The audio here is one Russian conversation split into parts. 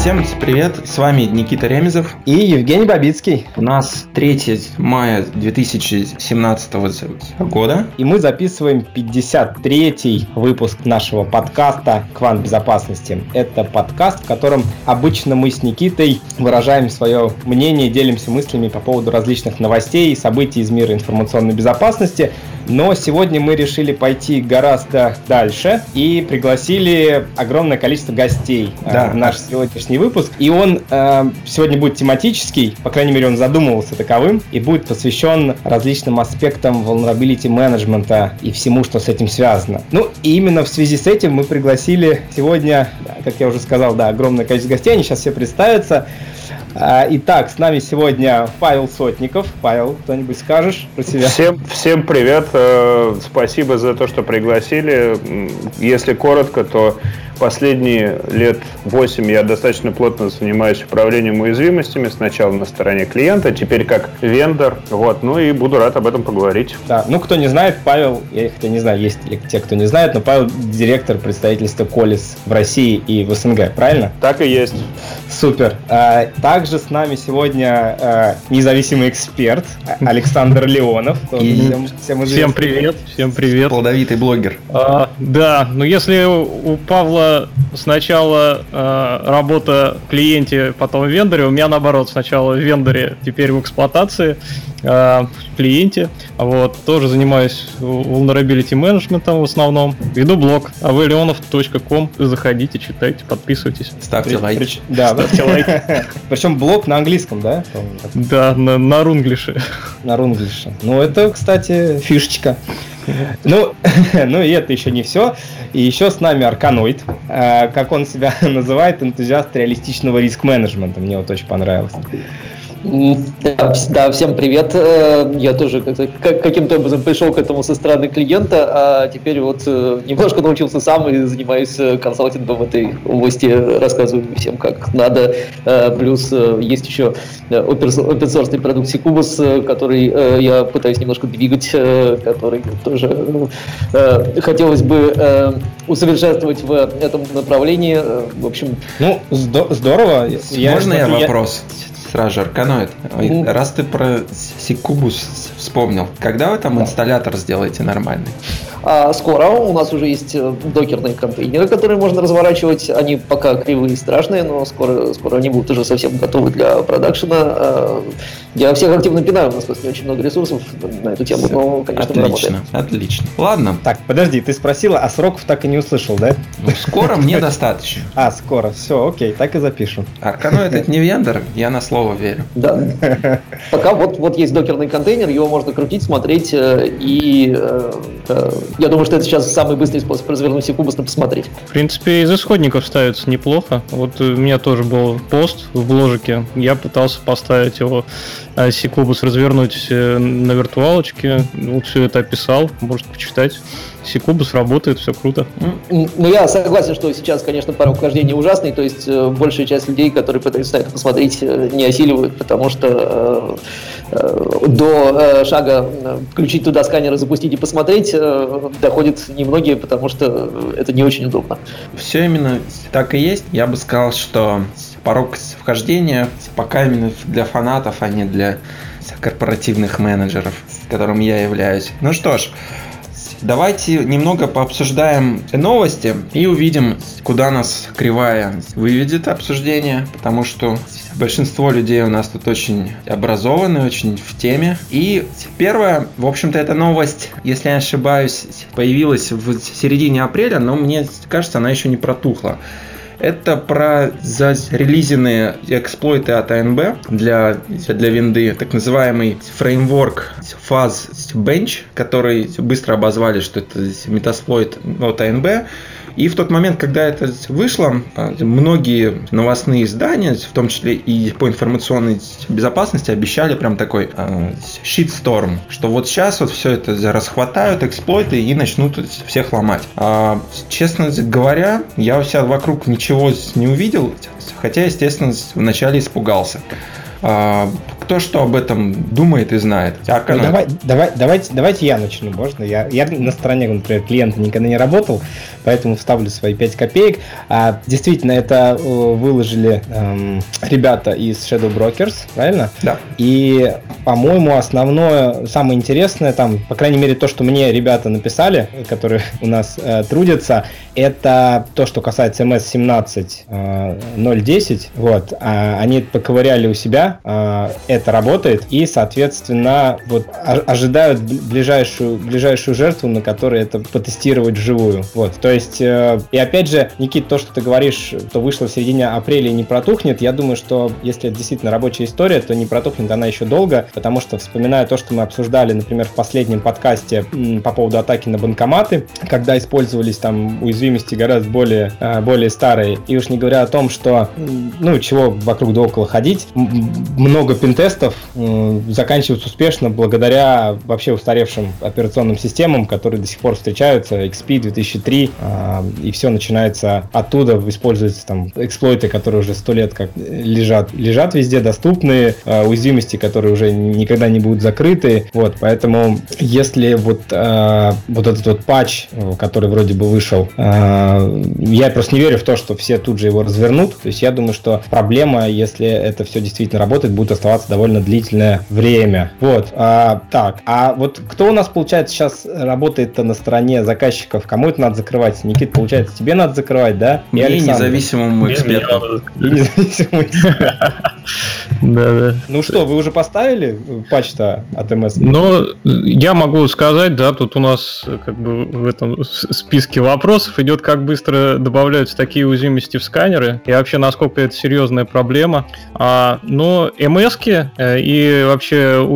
Всем привет, с вами Никита Ремезов и Евгений Бабицкий. У нас 3 мая 2017 года. И мы записываем 53-й выпуск нашего подкаста «Квант безопасности». Это подкаст, в котором обычно мы с Никитой выражаем свое мнение, делимся мыслями по поводу различных новостей и событий из мира информационной безопасности. Но сегодня мы решили пойти гораздо дальше и пригласили огромное количество гостей э, да. в наш сегодняшний выпуск. И он э, сегодня будет тематический, по крайней мере, он задумывался таковым, и будет посвящен различным аспектам vulnerability менеджмента и всему, что с этим связано. Ну, и именно в связи с этим мы пригласили сегодня, как я уже сказал, да, огромное количество гостей, они сейчас все представятся. А, итак, с нами сегодня Павел Сотников. Павел, кто-нибудь скажешь про себя? Всем, всем привет. Э, спасибо за то, что пригласили. Если коротко, то последние лет 8 я достаточно плотно занимаюсь управлением уязвимостями. Сначала на стороне клиента, теперь как вендор. Вот, ну и буду рад об этом поговорить. Да, ну кто не знает, Павел, я хотя не знаю, есть ли те, кто не знает, но Павел директор представительства Колес в России и в СНГ, правильно? Так и есть. Супер. А, также с нами сегодня а, независимый эксперт Александр Леонов. И... Всем, всем, всем привет, всем привет. Плодовитый блогер. А, да, ну если у Павла сначала э, работа в клиенте, потом в вендоре. У меня наоборот, сначала в вендоре, теперь в эксплуатации, э, в клиенте. Вот, тоже занимаюсь vulnerability менеджментом в основном. Веду блог avleonov.com. Заходите, читайте, подписывайтесь. Ставьте лайк. Прич... Да, ставьте лайк. Причем блог на английском, да? Да, на, на рунглише. На рунглише. Ну, это, кстати, фишечка. Ну, ну и это еще не все. И еще с нами Арканоид, э, как он себя называет, энтузиаст реалистичного риск-менеджмента. Мне вот очень понравилось. Да, да, всем привет. Э, я тоже каким-то образом пришел к этому со стороны клиента, а теперь вот э, немножко научился сам и занимаюсь э, консалтингом в этой области, рассказываю всем, как надо. Плюс есть еще open source продукт Secubus, который я пытаюсь немножко двигать, который тоже хотелось бы усовершенствовать в этом направлении. В общем... Ну, здорово. Можно я, я вопрос? Сразу же Арканоид. Раз ты про Сикубус вспомнил, когда вы там инсталлятор сделаете нормальный? А скоро у нас уже есть э, докерные контейнеры, которые можно разворачивать. Они пока кривые и страшные, но скоро, скоро они будут уже совсем готовы для продакшена. А, я всех активно пинаю, у нас просто не очень много ресурсов на эту тему, но, конечно, Отлично, отлично. Ладно. Так, подожди, ты спросила, а сроков так и не услышал, да? Ну, скоро мне достаточно. А, скоро, все, окей, так и запишем. Аркану это не вендор, я на слово верю. Да. Пока вот, вот есть докерный контейнер, его можно крутить, смотреть э, и э, я думаю, что это сейчас самый быстрый способ развернуть секубусно посмотреть. В принципе, из исходников ставится неплохо. Вот у меня тоже был пост в бложике. Я пытался поставить его секубус, развернуть э, на виртуалочке. Вот все это описал, можете почитать. Секубус работает, все круто. Ну, я согласен, что сейчас, конечно, порог вхождения ужасный, то есть э, большая часть людей, которые пытаются это посмотреть, э, не осиливают, потому что э, до э, шага включить туда сканер, запустить и посмотреть э, доходят немногие, потому что это не очень удобно. Все именно так и есть. Я бы сказал, что порог вхождения пока именно для фанатов, а не для корпоративных менеджеров, которым я являюсь. Ну что ж, Давайте немного пообсуждаем новости и увидим, куда нас кривая выведет обсуждение, потому что большинство людей у нас тут очень образованы, очень в теме. И первая, в общем-то, эта новость, если я не ошибаюсь, появилась в середине апреля, но мне кажется, она еще не протухла. Это про зарелизенные эксплойты от АНБ для, для винды, так называемый фреймворк Fuzz Bench, который быстро обозвали, что это метасплойт от АНБ. И в тот момент, когда это вышло, а, многие новостные издания, в том числе и по информационной безопасности, обещали прям такой э, shitstorm, что вот сейчас вот все это расхватают, эксплойты и начнут всех ломать. А, честно говоря, я у себя вокруг ничего не увидел, хотя, естественно, вначале испугался. А, кто что об этом думает и знает? Так, ну, давай, давай, давайте, давайте я начну, можно? Я, я на стороне, например, клиента никогда не работал, поэтому вставлю свои 5 копеек. А, действительно, это э, выложили эм, ребята из Shadow Brokers, правильно? Да. И, по-моему, основное, самое интересное, там, по крайней мере, то, что мне ребята написали, которые у нас э, трудятся, это то, что касается MS-17 э, 0.10. Вот, а, они поковыряли у себя, э, это работает, и, соответственно, вот ожидают ближайшую, ближайшую жертву, на которой это потестировать вживую. Вот, то есть, э, и опять же, Никит, то, что ты говоришь, то вышло в середине апреля и не протухнет, я думаю, что если это действительно рабочая история, то не протухнет она еще долго, потому что, вспоминая то, что мы обсуждали, например, в последнем подкасте по поводу атаки на банкоматы, когда использовались там уязвимости гораздо более, э, более старые, и уж не говоря о том, что, ну, чего вокруг да около ходить, много пентестов заканчиваются успешно благодаря вообще устаревшим операционным системам, которые до сих пор встречаются, XP 2003, э, и все начинается оттуда, используются там эксплойты, которые уже сто лет как лежат, лежат везде, доступные, э, уязвимости, которые уже никогда не будут закрыты, вот, поэтому если вот, э, вот этот вот патч, который вроде бы вышел, я просто не верю в то, что все тут же его развернут, то есть я думаю, что проблема, если это все действительно работает, будет оставаться довольно длительное время. Вот, а, так, а вот кто у нас, получается, сейчас работает на стороне заказчиков? Кому это надо закрывать? Никит, получается, тебе надо закрывать, да? И, и независимому эксперту. И независимому эксперту. Да, да. Ну что, вы уже поставили патч-то от МС? Ну, я могу сказать, да, тут у нас как бы в этом списке вопросов идет, как быстро добавляются такие уязвимости в сканеры и вообще насколько это серьезная проблема. А, но ms э, и вообще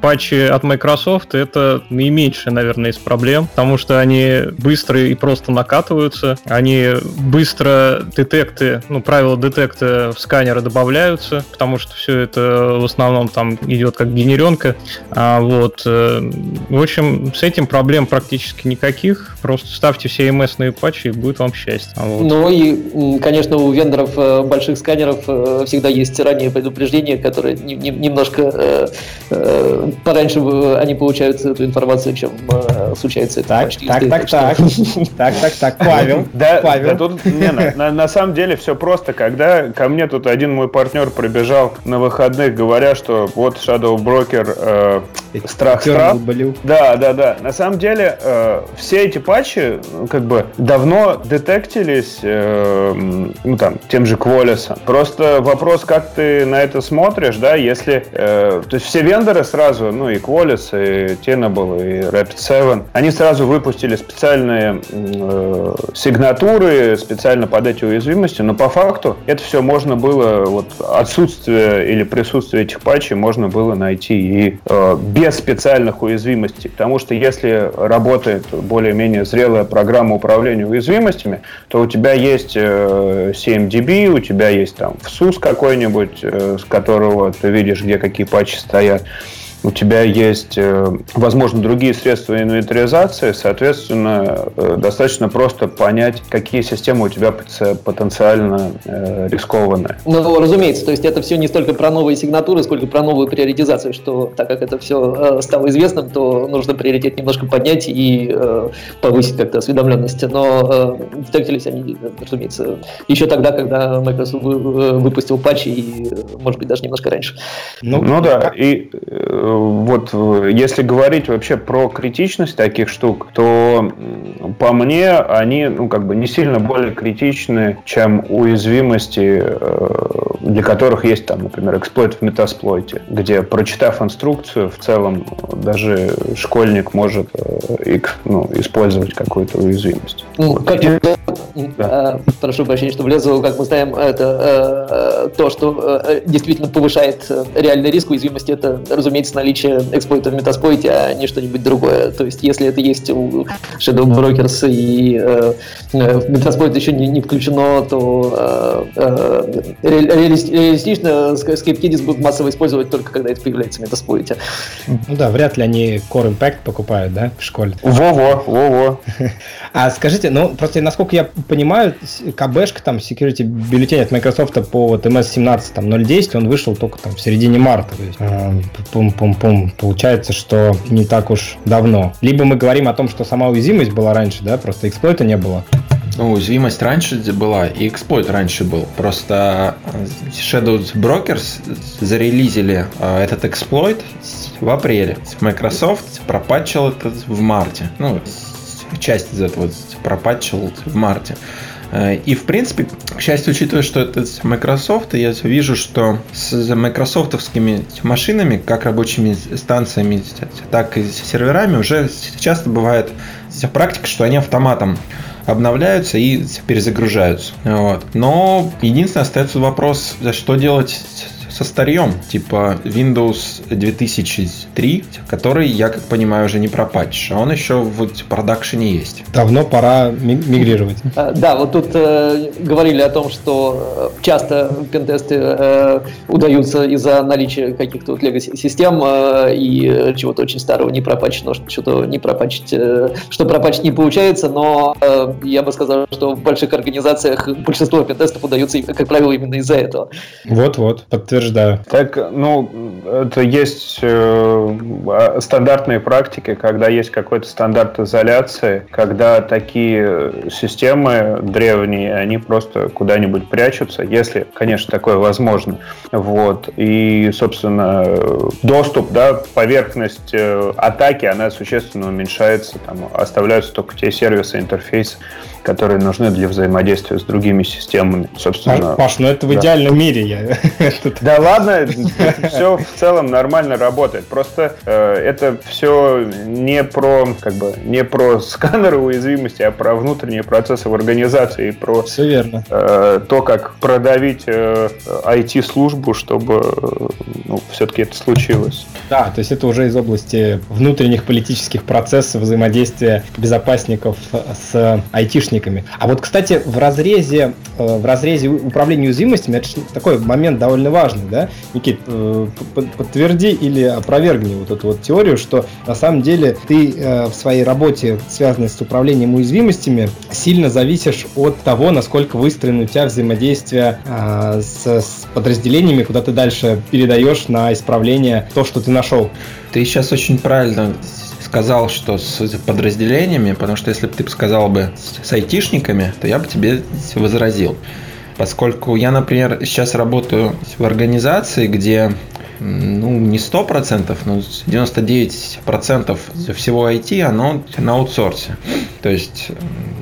патчи от Microsoft это наименьшая, наверное, из проблем, потому что они быстро и просто накатываются, они быстро детекты, ну, правила детекта в сканеры добавляются, потому что все это в основном там идет как генеренка. А вот, э, в общем, с этим проблем практически никаких. Просто ставьте все ms патчи, и будет вам счастье. А вот. Ну и, конечно, у вендоров э, больших сканеров э, всегда есть раннее предупреждение, которое немножко пораньше они получают эту информацию, чем случается так, это так, так, так, так, так, так, Павел, да, Павел. Да, тут, не, на, на, самом деле все просто. Когда ко мне тут один мой партнер прибежал на выходных, говоря, что вот Shadow Broker э, страх страх. Да, да, да. На самом деле э, все эти патчи ну, как бы давно детектились, э, ну там тем же Qualys. Просто вопрос, как ты на это смотришь, да, если, э, то есть все вендоры сразу, ну и Qualys, и Tenable, и Rapid7, они сразу выпустили специальные э, сигнатуры специально под эти уязвимости, но по факту это все можно было вот отсутствие или присутствие этих патчей можно было найти и э, без специальных уязвимостей. Потому что если работает более-менее зрелая программа управления уязвимостями, то у тебя есть э, CMDB, у тебя есть там ВСУС какой-нибудь, э, с которого ты видишь, где какие патчи стоят у тебя есть, э, возможно, другие средства инвентаризации, соответственно, э, достаточно просто понять, какие системы у тебя потенциально э, рискованные. Ну, разумеется, то есть это все не столько про новые сигнатуры, сколько про новую приоритизацию, что так как это все стало известным, то нужно приоритет немножко поднять и повысить как-то осведомленность. Но детектились они, разумеется, еще тогда, когда Microsoft выпустил патчи и, может быть, даже немножко раньше. Ну, ну да, и вот если говорить вообще про критичность таких штук, то по мне они ну, как бы не сильно более критичны, чем уязвимости, э, для которых есть там, например, эксплойт в метасплойте, где, прочитав инструкцию, в целом даже школьник может э, ну, использовать какую-то уязвимость. Ну, как я, да. Э, прошу прощения, что влезу, как мы знаем, это то, что действительно повышает реальный риск уязвимости, это, разумеется, наличие эксплойта в метасплойте, а не что-нибудь другое. То есть, если это есть у Shadow Brokers и э, э в метасплойт еще не, не включено, то э, э, реалистично скрипт будут массово использовать только когда это появляется в метасплойте. Ну да, вряд ли они Core Impact покупают, да, в школе. Во-во, во-во. А скажите, ну, просто насколько я понимаю, КБшка, там, security бюллетень от Microsoft по вот MS-17, там, 0.10, он вышел только там в середине марта. То есть, э, пум-пум-пум, получается, что не так уж давно. Либо мы говорим о том, что сама уязвимость была раньше, да, просто эксплойта не было. Ну, уязвимость раньше была, и эксплойт раньше был. Просто э, Shadow Brokers зарелизили э, этот эксплойт в апреле. Microsoft пропатчил это в марте. Ну, часть из этого пропатчил в марте. Э, и, в принципе, к счастью, учитывая, что это Microsoft, я вижу, что с майкрософтовскими машинами, как рабочими станциями, так и серверами, уже часто бывает практика, что они автоматом обновляются и перезагружаются. Вот. Но единственное остается вопрос, что делать со старьем, типа Windows 2003, который, я как понимаю, уже не пропатчишь, а он еще в продакшене есть. Давно пора мигрировать. А, да, вот тут э, говорили о том, что э, часто пентесты э, удаются из-за наличия каких-то вот лего-систем э, и чего-то очень старого не пропачено, что-то не пропачить, э, что пропачить не получается, но э, я бы сказал, что в больших организациях большинство пентестов удаются, как правило, именно из-за этого. Вот-вот, подтверждаю подтверждаю. Так, ну, это есть э, стандартные практики, когда есть какой-то стандарт изоляции, когда такие системы древние, они просто куда-нибудь прячутся, если, конечно, такое возможно. Вот. И, собственно, доступ, да, поверхность э, атаки, она существенно уменьшается, там оставляются только те сервисы, интерфейсы, которые нужны для взаимодействия с другими системами. Собственно, Паш, ну это в да. идеальном мире. Я... Да ладно, все в целом нормально работает. Просто э, это все не про, как бы, не про сканеры уязвимости, а про внутренние процессы в организации, про все верно. Э, то, как продавить э, IT-службу, чтобы э, ну, все-таки это случилось. Да, то есть это уже из области внутренних политических процессов взаимодействия безопасников с айтишниками. А вот, кстати, в разрезе, э, в разрезе управления уязвимостями, это такой момент довольно важный, да? Никит, э, подтверди или опровергни вот эту вот теорию, что на самом деле ты э, в своей работе, связанной с управлением уязвимостями, сильно зависишь от того, насколько выстроено у тебя взаимодействие с, с подразделениями, куда ты дальше передаешь на исправление то, что ты нашел. Ты сейчас очень правильно сказал, что с подразделениями, потому что если бы ты сказал бы с айтишниками, то я бы тебе возразил. Поскольку я, например, сейчас работаю в организации, где ну, не 100%, но 99% всего IT, оно на аутсорсе. То есть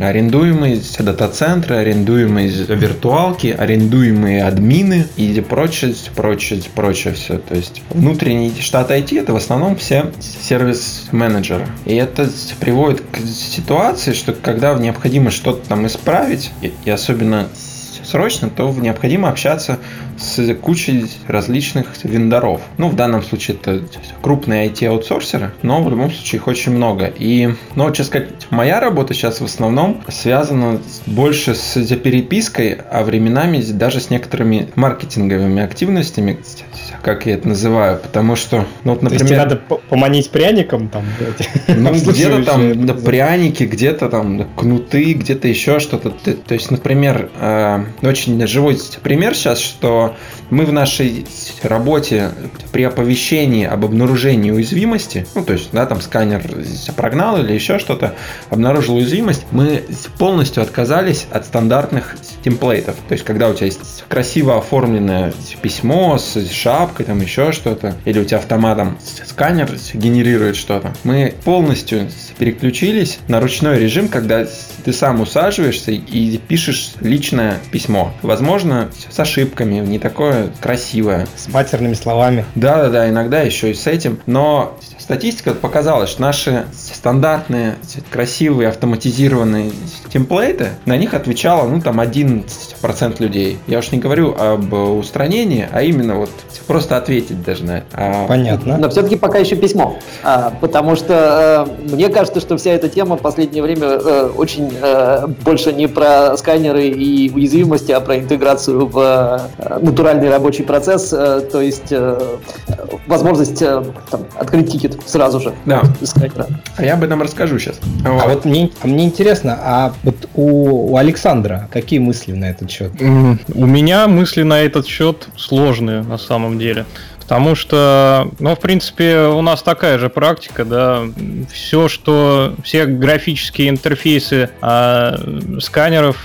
арендуемые дата-центры, арендуемые виртуалки, арендуемые админы и прочее, прочее, прочее все. То есть внутренний штат IT это в основном все сервис-менеджеры. И это приводит к ситуации, что когда необходимо что-то там исправить, и особенно срочно, то необходимо общаться с кучей различных вендоров. Ну, в данном случае это крупные IT-аутсорсеры, но в любом случае их очень много. И, ну, честно сказать, моя работа сейчас в основном связана больше с перепиской, а временами даже с некоторыми маркетинговыми активностями, как я это называю, потому что, ну вот, например... То есть надо поманить пряником там? Ну, где-то там да, пряники, где-то там кнуты, где-то еще что-то. То есть, например, э, очень живой пример сейчас, что мы в нашей работе при оповещении об обнаружении уязвимости, ну, то есть, да, там сканер прогнал или еще что-то, обнаружил уязвимость, мы полностью отказались от стандартных темплейтов. То есть, когда у тебя есть красиво оформленное письмо с шапкой, там еще что-то, или у тебя автоматом сканер генерирует что-то, мы полностью переключились на ручной режим, когда ты сам усаживаешься и пишешь личное письмо. Возможно, с ошибками, не такое красивое. С матерными словами. Да-да-да, иногда еще и с этим. Но статистика показала, что наши стандартные, красивые, автоматизированные темплейты, на них отвечало, ну, там, 11% людей. Я уж не говорю об устранении, а именно вот просто ответить даже на это. А... Понятно. Но все-таки пока еще письмо. А, потому что э, мне кажется, что вся эта тема в последнее время э, очень э, больше не про сканеры и уязвимости, уязвимости, а про интеграцию в натуральный рабочий процесс, то есть возможность там, открыть тикет сразу же да. А я об этом расскажу сейчас. Вот. А вот мне, а мне интересно, а вот у, у Александра какие мысли на этот счет? У меня мысли на этот счет сложные на самом деле. Потому что, ну, в принципе, у нас такая же практика, да, все, что, все графические интерфейсы а, сканеров,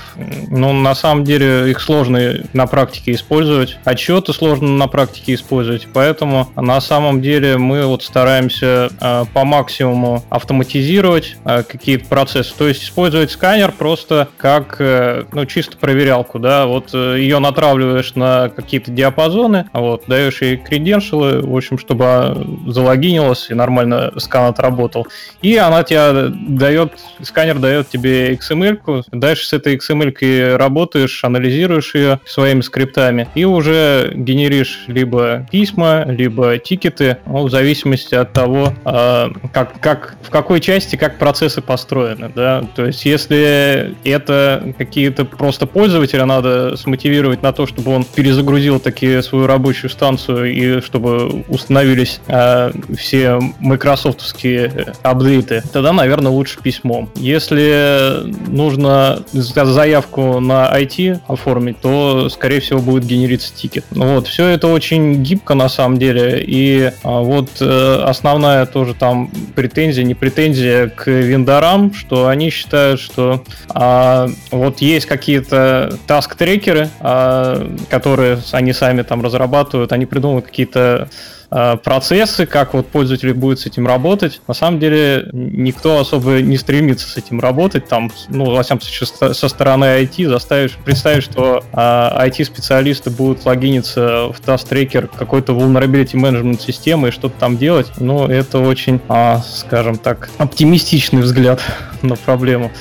ну, на самом деле, их сложно на практике использовать, отчеты сложно на практике использовать, поэтому на самом деле мы вот стараемся а, по максимуму автоматизировать а, какие-то процессы, то есть использовать сканер просто как, э, ну, чисто проверялку, да, вот э, ее натравливаешь на какие-то диапазоны, вот, даешь ей кредит, credential, в общем, чтобы залогинилась и нормально скан отработал. И она тебе дает, сканер дает тебе XML, дальше с этой XML работаешь, анализируешь ее своими скриптами и уже генеришь либо письма, либо тикеты, ну, в зависимости от того, а, как, как, в какой части как процессы построены. Да? То есть, если это какие-то просто пользователя надо смотивировать на то, чтобы он перезагрузил такие свою рабочую станцию и чтобы установились э, все майкрософтовские апдейты, тогда, наверное, лучше письмом. Если нужно заявку на IT оформить, то, скорее всего, будет генериться тикет. Ну вот, все это очень гибко на самом деле, и а, вот э, основная тоже там претензия, не претензия к вендорам, что они считают, что а, вот есть какие-то таск-трекеры, а, которые они сами там разрабатывают, они придумывают какие-то какие-то э, процессы, как вот пользователь будет с этим работать. На самом деле никто особо не стремится с этим работать. Там, ну, во всяком случае, со стороны IT заставишь представить, что IT-специалисты э, будут логиниться в Task Tracker какой-то vulnerability management системы и что-то там делать. Ну, это очень, а, скажем так, оптимистичный взгляд на проблему.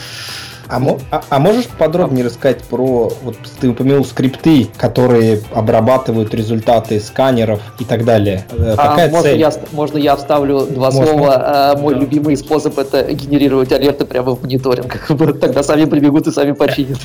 А, а, а можешь подробнее рассказать про, вот ты упомянул скрипты, которые обрабатывают результаты сканеров и так далее. Э, а, Какая можно цель? Я, можно я вставлю два можно? слова? А, мой любимый способ это генерировать алерты прямо в мониторинг. Тогда сами прибегут и сами починят.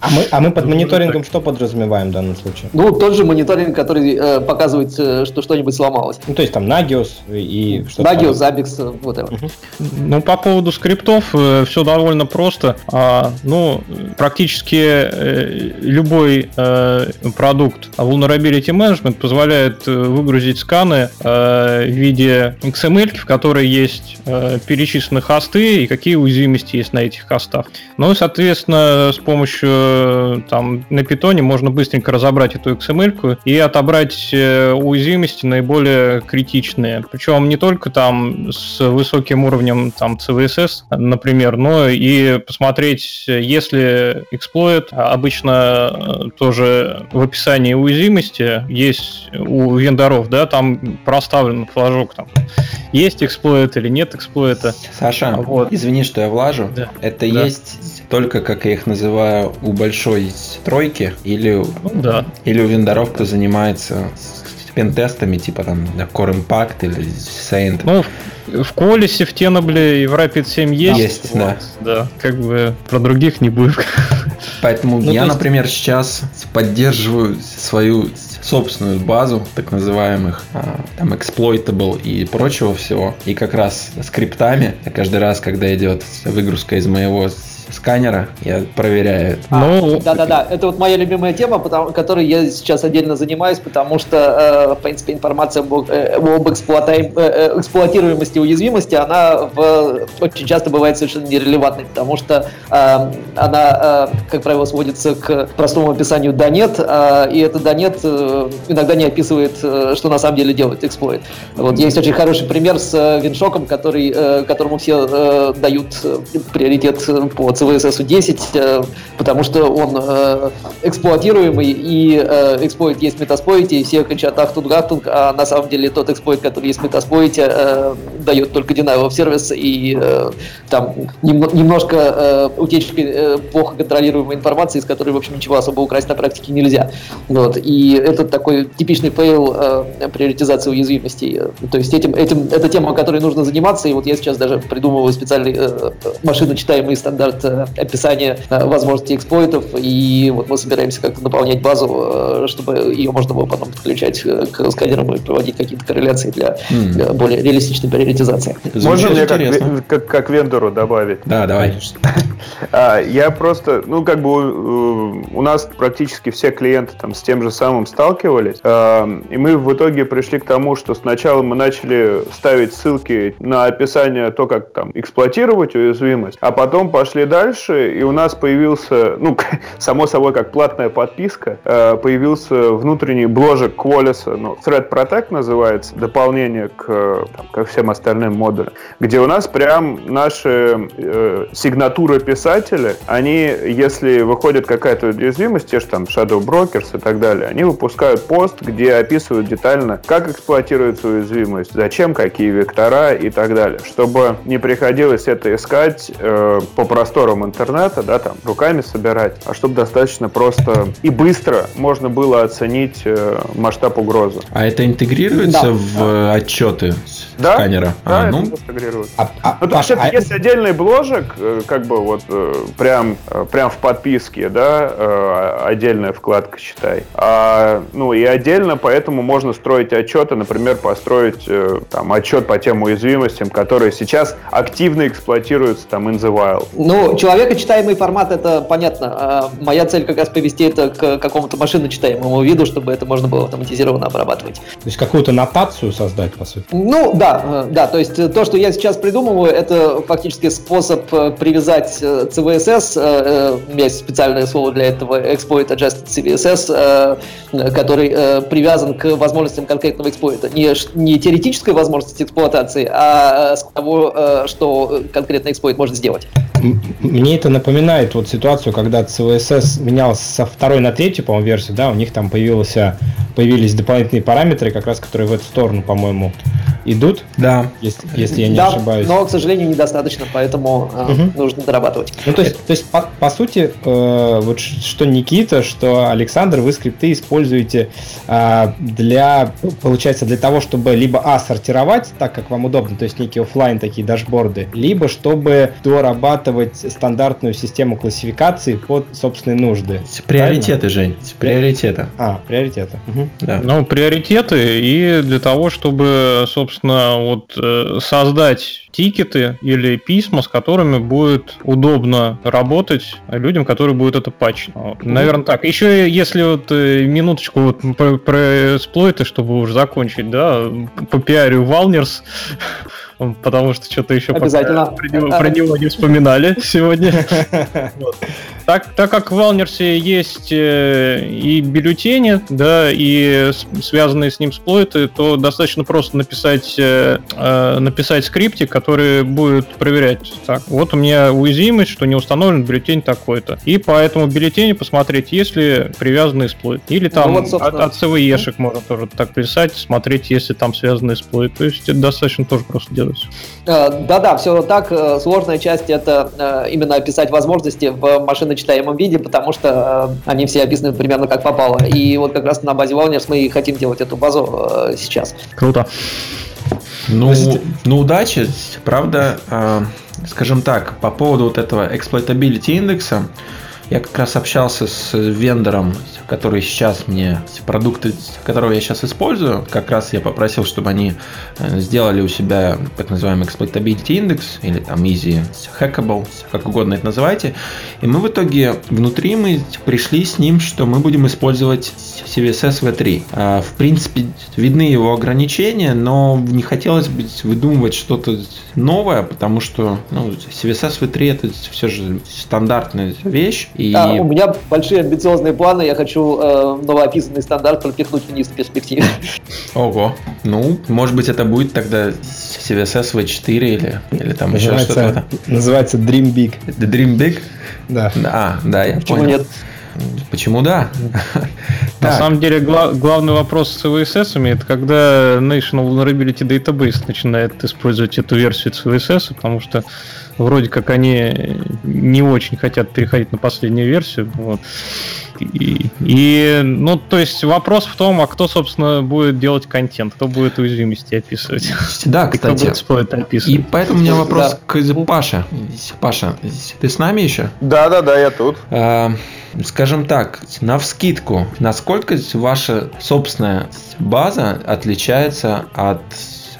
А мы, а мы под мониторингом что подразумеваем в данном случае? Ну, тот же мониторинг, который э, показывает, э, что что-нибудь сломалось. Ну, то есть там Nagios и что-то. Nagios, Zabbix, вот это. Ну, по поводу скриптов э, все довольно просто просто, а, ну, практически э, любой э, продукт Vulnerability Management позволяет э, выгрузить сканы в виде XML, в которой есть перечислены хосты и какие уязвимости есть на этих хостах. Ну и, соответственно, с помощью там на питоне можно быстренько разобрать эту XML и отобрать уязвимости наиболее критичные. Причем не только там с высоким уровнем там CVSS, например, но и посмотреть, если эксплойт, обычно э, тоже в описании уязвимости есть у вендоров, да, там проставлен флажок, там, есть эксплойт или нет эксплойта. Саша, вот. извини, что я влажу, да. это да. есть только, как я их называю, у большой тройки или, ну, да. или у вендоров, кто занимается пентестами, типа там Core Impact или Saint. Ну, в Колесе, в Тенобле и в Rapid 7 есть. Есть, вот, да. Да, как бы про других не будет. Поэтому ну, я, есть... например, сейчас поддерживаю свою собственную базу так называемых а, там exploitable и прочего всего. И как раз скриптами каждый раз, когда идет выгрузка из моего сканера, я проверяю. А, ну, да-да-да, это вот моя любимая тема, потому, которой я сейчас отдельно занимаюсь, потому что, э, в принципе, информация об, э, об эксплуатаем, э, э, эксплуатируемости уязвимости, она в, очень часто бывает совершенно нерелевантной, потому что э, она, э, как правило, сводится к простому описанию да нет, э, и это да нет э, иногда не описывает, э, что на самом деле делает эксплойт. Вот есть очень хороший пример с э, Winshock ом, который, э, которому все э, дают э, приоритет по CVSS 10, э, потому что он э, эксплуатируемый, и э, эксплойт есть в Metasploit е, и все кричат «Ахтунг, Ахтунг», а на самом деле тот эксплойт, который есть в Metasploit е, дает только denial of service, и там немножко утечки плохо контролируемой информации, из которой, в общем, ничего особо украсть на практике нельзя. Вот. И это такой типичный фейл приоритизации уязвимостей. То есть этим, этим, это тема, которой нужно заниматься, и вот я сейчас даже придумываю специальный машиночитаемый стандарт это описание возможностей эксплойтов, и вот мы собираемся как-то наполнять базу, чтобы ее можно было потом подключать к сканерам и проводить какие-то корреляции для, для более реалистичной приоритизации. Можно мне как, как, как вендору добавить? Да, давай. А, я просто, ну, как бы у нас практически все клиенты там с тем же самым сталкивались, и мы в итоге пришли к тому, что сначала мы начали ставить ссылки на описание то, как там эксплуатировать уязвимость, а потом пошли дальше, и у нас появился, ну, само собой, как платная подписка, э, появился внутренний бложек Qualys, ну, Threat Protect называется, дополнение к, там, ко всем остальным модулям, где у нас прям наши э, сигнатуры писателя, они, если выходит какая-то уязвимость, те же там Shadow Brokers и так далее, они выпускают пост, где описывают детально, как эксплуатируется уязвимость, зачем, какие вектора и так далее, чтобы не приходилось это искать э, по просторам интернета, да, там, руками собирать, а чтобы достаточно просто и быстро можно было оценить э, масштаб угрозы. А это интегрируется да. в да. отчеты да? сканера? Да, а, ну... это интегрируется. А, а, ну, то есть а, есть отдельный бложек, э, как бы вот э, прям, э, прям в подписке, да, отдельная вкладка, считай. А, ну и отдельно, поэтому можно строить отчеты, например, построить там отчет по тем уязвимостям, которые сейчас активно эксплуатируются там in the wild. Ну, человекочитаемый формат, это понятно. А моя цель как раз привести это к какому-то машиночитаемому виду, чтобы это можно было автоматизированно обрабатывать. То есть какую-то нотацию создать, по сути? Ну, да, да. То есть то, что я сейчас придумываю, это фактически способ привязать CVSS, есть специальное слово для этого, Exploit Adjusted CVSS, который привязан к возможностям конкретного эксплойта. Не, не теоретической возможности эксплуатации, а с того, что конкретный эксплойт может сделать. Мне это напоминает вот ситуацию, когда CVSS менялся со второй на третью, по-моему, версию, да, у них там появился, появились дополнительные параметры, как раз которые в эту сторону, по-моему, идут. Да. Если, если я не да, ошибаюсь. но, к сожалению, недостаточно, поэтому угу. нужно дорабатывать. Ну, то есть, то есть по, по сути, э, вот что Никита, что Александр, вы скрипты используете э, для, получается, для того, чтобы либо А, сортировать так, как вам удобно, то есть некие офлайн такие дашборды, либо чтобы дорабатывать стандартную систему классификации под собственные нужды. Приоритеты, Жень, приоритеты. А, приоритеты. Угу. Да. Ну, приоритеты и для того, чтобы, собственно, вот э, создать тикеты или письма, с которыми будет удобно работать людям, которые будут это патчить. Вот. Наверное, так. Еще если вот э, минуточку вот про, про эксплойты, чтобы уже закончить, да, по пиарю Валнерс, потому что что-то еще Обязательно. Про, него, про него не вспоминали сегодня. Так, так как в Валнерсе есть э, и бюллетени, да, и связанные с ним сплойты, то достаточно просто написать, э, э, написать скриптик, который будет проверять. Так, вот у меня уязвимость, что не установлен бюллетень такой-то. И по этому бюллетеню посмотреть, есть ли привязанный сплойт. Или там ну, вот, от, от CVE-шек можно тоже так писать, смотреть, если там связанный сплойт. То есть это достаточно тоже просто делать. Да-да, все так. Сложная часть это именно описать возможности в машинном читаемом виде, потому что э, они все описаны примерно как попало. И вот как раз на базе Wellness мы и хотим делать эту базу э, сейчас. Круто. Ну, ну удачи. Правда, э, скажем так, по поводу вот этого exploitability индекса, я как раз общался с вендором который сейчас мне, продукты, которые я сейчас использую, как раз я попросил, чтобы они э, сделали у себя так называемый exploitability index или там easy hackable, как угодно это называйте. И мы в итоге внутри мы пришли с ним, что мы будем использовать CVSS v3. А, в принципе, видны его ограничения, но не хотелось бы выдумывать что-то новое, потому что ну, CVSS v3 это все же стандартная вещь. И... Да, у меня большие амбициозные планы, я хочу э, новоописанный стандарт пропихнуть вниз в перспективе. Ого. Ну, может быть, это будет тогда CVSS V4 или, или там называется, еще что-то. Называется Dream Big. The Dream Big? Да. А, да, я Почему понял. нет? Почему да? На самом деле гла- главный вопрос с CVSS это когда National Vulnerability Database начинает использовать эту версию CVSS, потому что вроде как они не очень хотят переходить на последнюю версию. Вот. И, и, ну, то есть вопрос в том, а кто, собственно, будет делать контент, кто будет уязвимости описывать. Да, кстати. Кто будет описывать. И поэтому у меня вопрос да. к Паше. Паша, ты с нами еще? Да, да, да, я тут. А, скажем так, на вскидку, насколько ваша собственная база отличается от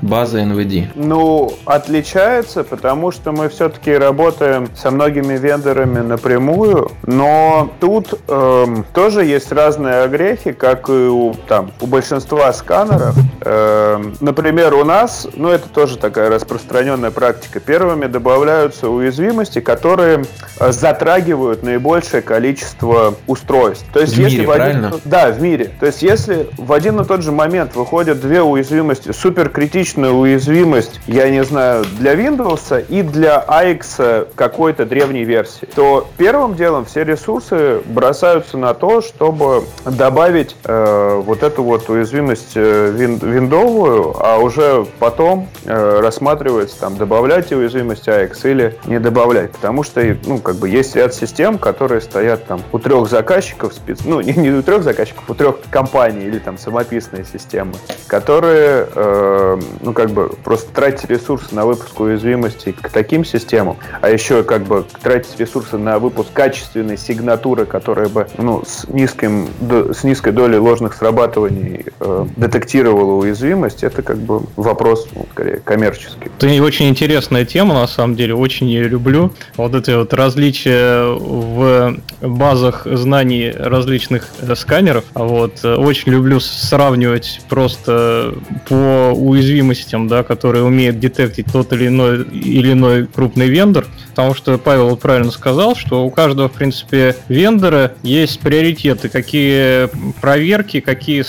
база NVD? Ну, отличается, потому что мы все-таки работаем со многими вендорами напрямую, но тут эм, тоже есть разные огрехи, как и у, там, у большинства сканеров. Эм, например, у нас, ну это тоже такая распространенная практика, первыми добавляются уязвимости, которые э, затрагивают наибольшее количество устройств. То есть, в если мире, в один, правильно? Да, в мире. То есть, если в один и тот же момент выходят две уязвимости супер критичная уязвимость, я не знаю, для Windows и для AX какой-то древней версии, то первым делом все ресурсы бросаются на то, чтобы добавить э, вот эту вот уязвимость э, вин, виндовую, а уже потом э, рассматривается там добавлять уязвимость AX или не добавлять, потому что ну как бы есть ряд систем, которые стоят там у трех заказчиков, спец... ну не, не у трех заказчиков, у трех компаний или там самописные системы, которые э, ну, как бы просто тратить ресурсы на выпуск уязвимости к таким системам, а еще как бы тратить ресурсы на выпуск качественной сигнатуры, которая бы, ну, с низким, с низкой долей ложных срабатываний э, детектировала уязвимость, это как бы вопрос, ну, скорее, коммерческий. Это очень интересная тема, на самом деле, очень ее люблю. Вот эти вот различия в базах знаний различных э, сканеров, вот, э, очень люблю сравнивать просто по уязвимости уязвимостям, да, которые умеет детектить тот или иной, или иной крупный вендор, потому что Павел правильно сказал, что у каждого, в принципе, вендора есть приоритеты, какие проверки, какие,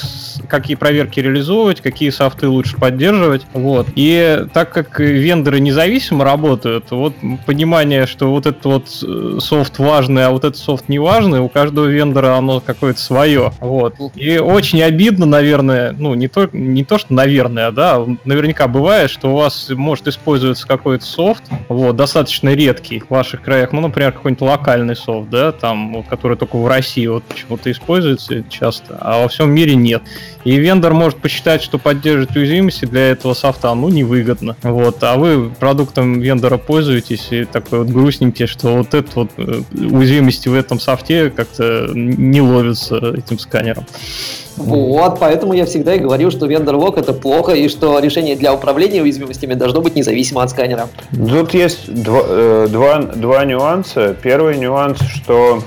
какие проверки реализовывать, какие софты лучше поддерживать. Вот. И так как вендоры независимо работают, вот понимание, что вот этот вот э, софт важный, а вот этот софт не важный, у каждого вендора оно какое-то свое. Вот. И очень обидно, наверное, ну не то, не то что наверное, да, наверняка бывает, что у вас может использоваться какой-то софт, вот, достаточно редкий в ваших краях, ну, например, какой-нибудь локальный софт, да, там, который только в России вот почему-то используется часто, а во всем мире нет. И вендор может посчитать, что поддерживать уязвимости для этого софта, ну, невыгодно. Вот, а вы продуктом вендора пользуетесь и такой вот грустненький, что вот это вот э, уязвимости в этом софте как-то не ловятся этим сканером. Вот, поэтому я всегда и говорил, что вендор-лог это плохо, и что решение для управления уязвимостями должно быть независимо от сканера. Тут есть два, э, два, два нюанса. Первый нюанс, что,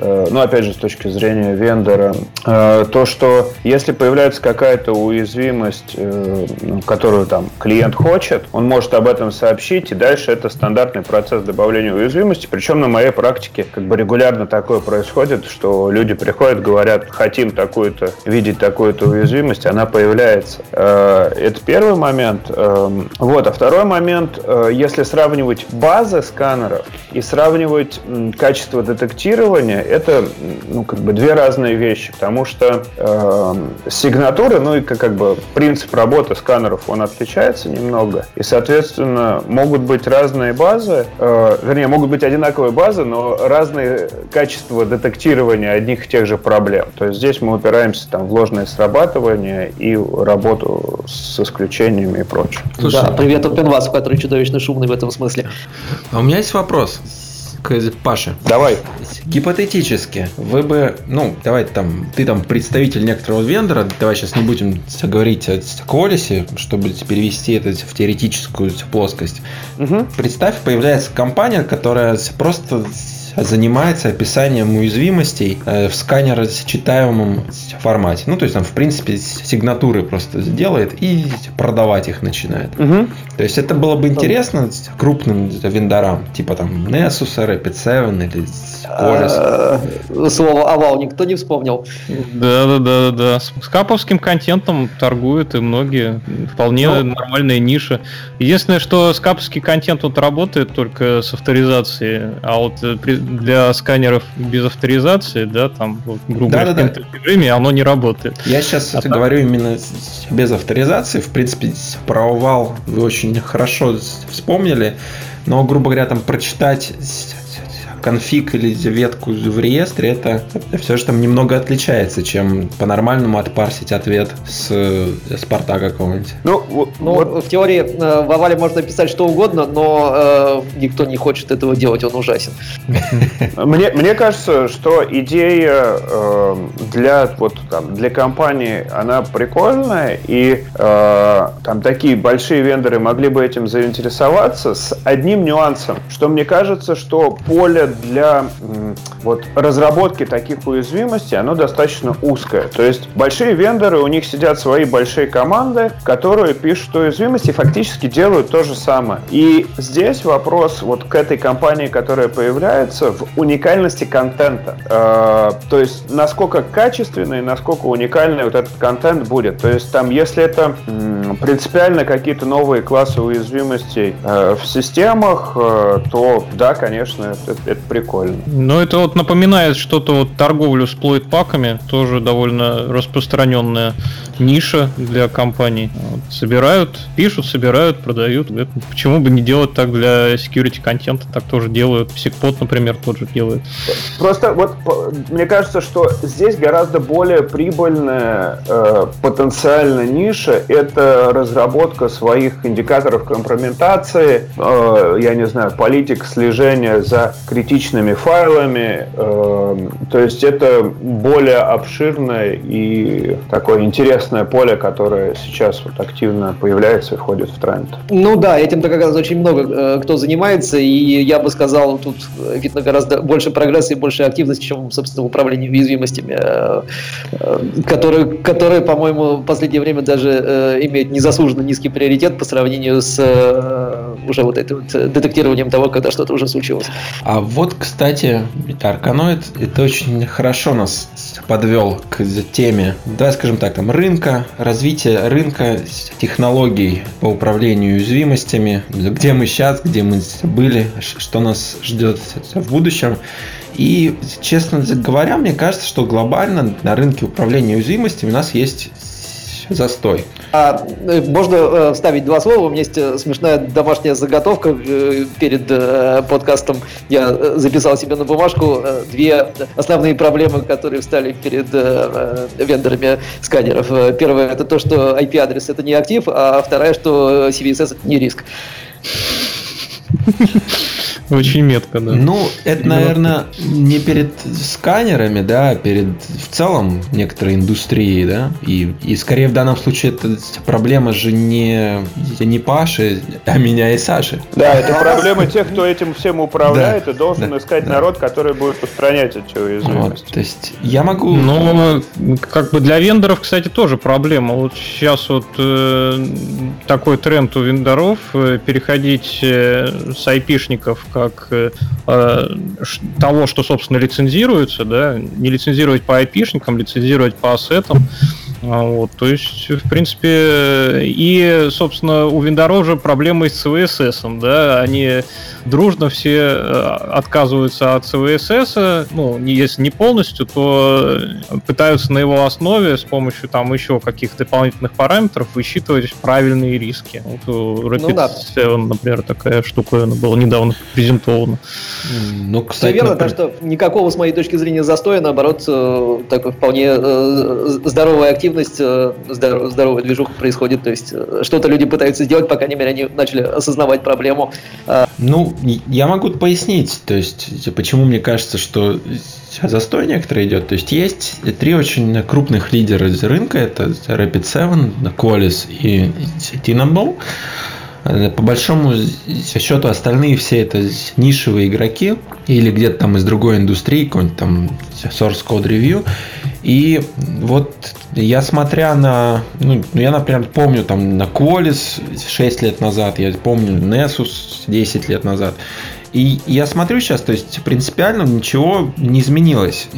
ну опять же, с точки зрения вендора, э, то, что если появляется какая-то уязвимость, ну, которую там клиент хочет, он может об этом сообщить, и дальше это стандартный процесс добавления уязвимости. Причем на моей практике как бы регулярно такое происходит, что люди приходят, говорят, хотим такую-то видеть такую-то уязвимость, она появляется. Э, это первый момент. Эм, вот. А второй момент, э, если сравнивать базы сканеров и сравнивать качество детектирования, это ну, как бы две разные вещи, потому что э, сигнатуры, ну и как, как бы принцип работы сканеров, он отличается немного, и, соответственно, могут быть разные базы, э, вернее, могут быть одинаковые базы, но разные качества детектирования одних и тех же проблем. То есть здесь мы упираемся там, там вложенное срабатывание и работу с исключениями и прочее. Слушай, да, привет OpenVAS, который чудовищно шумный в этом смысле. А у меня есть вопрос к Паше. Давай. Гипотетически, вы бы, ну, давай там, ты там представитель некоторого вендора, давай сейчас не будем говорить о Qualys, чтобы перевести это в теоретическую плоскость. Угу. Представь, появляется компания, которая просто занимается описанием уязвимостей э, в сканерочитаемом формате. Ну, то есть там, в принципе, сигнатуры просто делает и продавать их начинает. Угу. То есть это было бы интересно крупным вендорам, типа там Nessus, Rapid7 или Полис. А, слово овал никто не вспомнил. Да, да, да, да. С каповским контентом торгуют и многие. Вполне ну, нормальная ниша. Единственное, что скаповский контент вот работает только с авторизацией, а вот э, для сканеров без авторизации, да, там, вот, грубо говоря, да, да, режиме оно не работает. Я сейчас а говорю так? именно без авторизации. В принципе, про овал вы очень хорошо вспомнили. но, грубо говоря, там прочитать конфиг или ветку в реестре, это, это все же там немного отличается, чем по-нормальному отпарсить ответ с, с порта какого-нибудь. Ну, ну вот. в теории э, в овале можно написать что угодно, но э, никто не хочет этого делать, он ужасен. Мне, мне кажется, что идея э, для, вот, там, для компании, она прикольная, и э, там такие большие вендоры могли бы этим заинтересоваться с одним нюансом, что мне кажется, что поле для вот, разработки таких уязвимостей, оно достаточно узкое. То есть большие вендоры, у них сидят свои большие команды, которые пишут уязвимости и фактически делают то же самое. И здесь вопрос вот к этой компании, которая появляется, в уникальности контента. Э, то есть насколько качественный, насколько уникальный вот этот контент будет. То есть там, если это м, принципиально какие-то новые классы уязвимостей э, в системах, э, то да, конечно, это, это прикольно. Ну, это вот напоминает что-то вот торговлю с плойт-паками, тоже довольно распространенная ниша для компаний. Вот, собирают, пишут, собирают, продают. Это, почему бы не делать так для security контента? Так тоже делают. Псикпот, например, тоже делает. Просто вот мне кажется, что здесь гораздо более прибыльная э, потенциально ниша это разработка своих индикаторов компрометации, э, я не знаю, политик слежения за критичными файлами. Э, то есть это более обширное и такое интересное интересное поле, которое сейчас вот активно появляется и входит в тренд. Ну да, этим-то как раз очень много э, кто занимается, и я бы сказал, тут видно гораздо больше прогресса и больше активности, чем, собственно, в управлении уязвимостями, э, э, которые, которые по-моему, в последнее время даже имеют незаслуженно низкий приоритет по сравнению с уже вот этим вот детектированием того, когда что-то уже случилось. А вот, кстати, Арканоид это очень хорошо нас подвел к теме, да, скажем так, там рынок рынка, развитие рынка технологий по управлению уязвимостями, где мы сейчас, где мы были, что нас ждет в будущем. И, честно говоря, мне кажется, что глобально на рынке управления уязвимостями у нас есть застой. А, э, можно э, вставить два слова. У меня есть э, смешная домашняя заготовка перед подкастом. Я записал себе на бумажку две основные проблемы, которые встали перед вендорами сканеров. Первое это то, что IP-адрес это не актив, а вторая, что CVSS это не риск. Очень метко, да. Ну, это, наверное, не перед сканерами, да, а перед в целом некоторой индустрией, да. И, и скорее в данном случае это проблема же не, не Паши, а меня и Саши. Да, это проблема тех, кто этим всем управляет да, и должен да, искать да. народ, который будет устранять эти уязвимости. Вот, то есть я могу... Ну, как бы для вендоров, кстати, тоже проблема. Вот сейчас вот э, такой тренд у вендоров э, переходить э, с айпишников к как э, э того, что, собственно, лицензируется, да, не лицензировать по IP-шникам, лицензировать по ассетам. А, вот, то есть, в принципе, и, собственно, у вендоров же проблемы с CVSS, да, они дружно все э, отказываются от CVSS, ну, если не полностью, то пытаются на его основе с помощью там еще каких-то дополнительных параметров высчитывать правильные риски. Вот у Rapid ну, да. 7, например, такая штука была недавно презентована. Ну, кстати, Все верно, например... так что никакого, с моей точки зрения, застоя, наоборот, э, такой вполне э, здоровая активность, здоровая движуха происходит, то есть что-то люди пытаются сделать, по крайней мере, они начали осознавать проблему. А ну, я могу пояснить, то есть, почему мне кажется, что застой некоторый идет. То есть, есть три очень крупных лидера рынка. Это Rapid7, Qualys и Tinable. По большому счету остальные все это нишевые игроки или где-то там из другой индустрии, какой-нибудь там Source Code Review. И вот я смотря на, ну, я, например, помню там на Qualys 6 лет назад, я помню Nessus 10 лет назад. И я смотрю сейчас, то есть принципиально ничего не изменилось.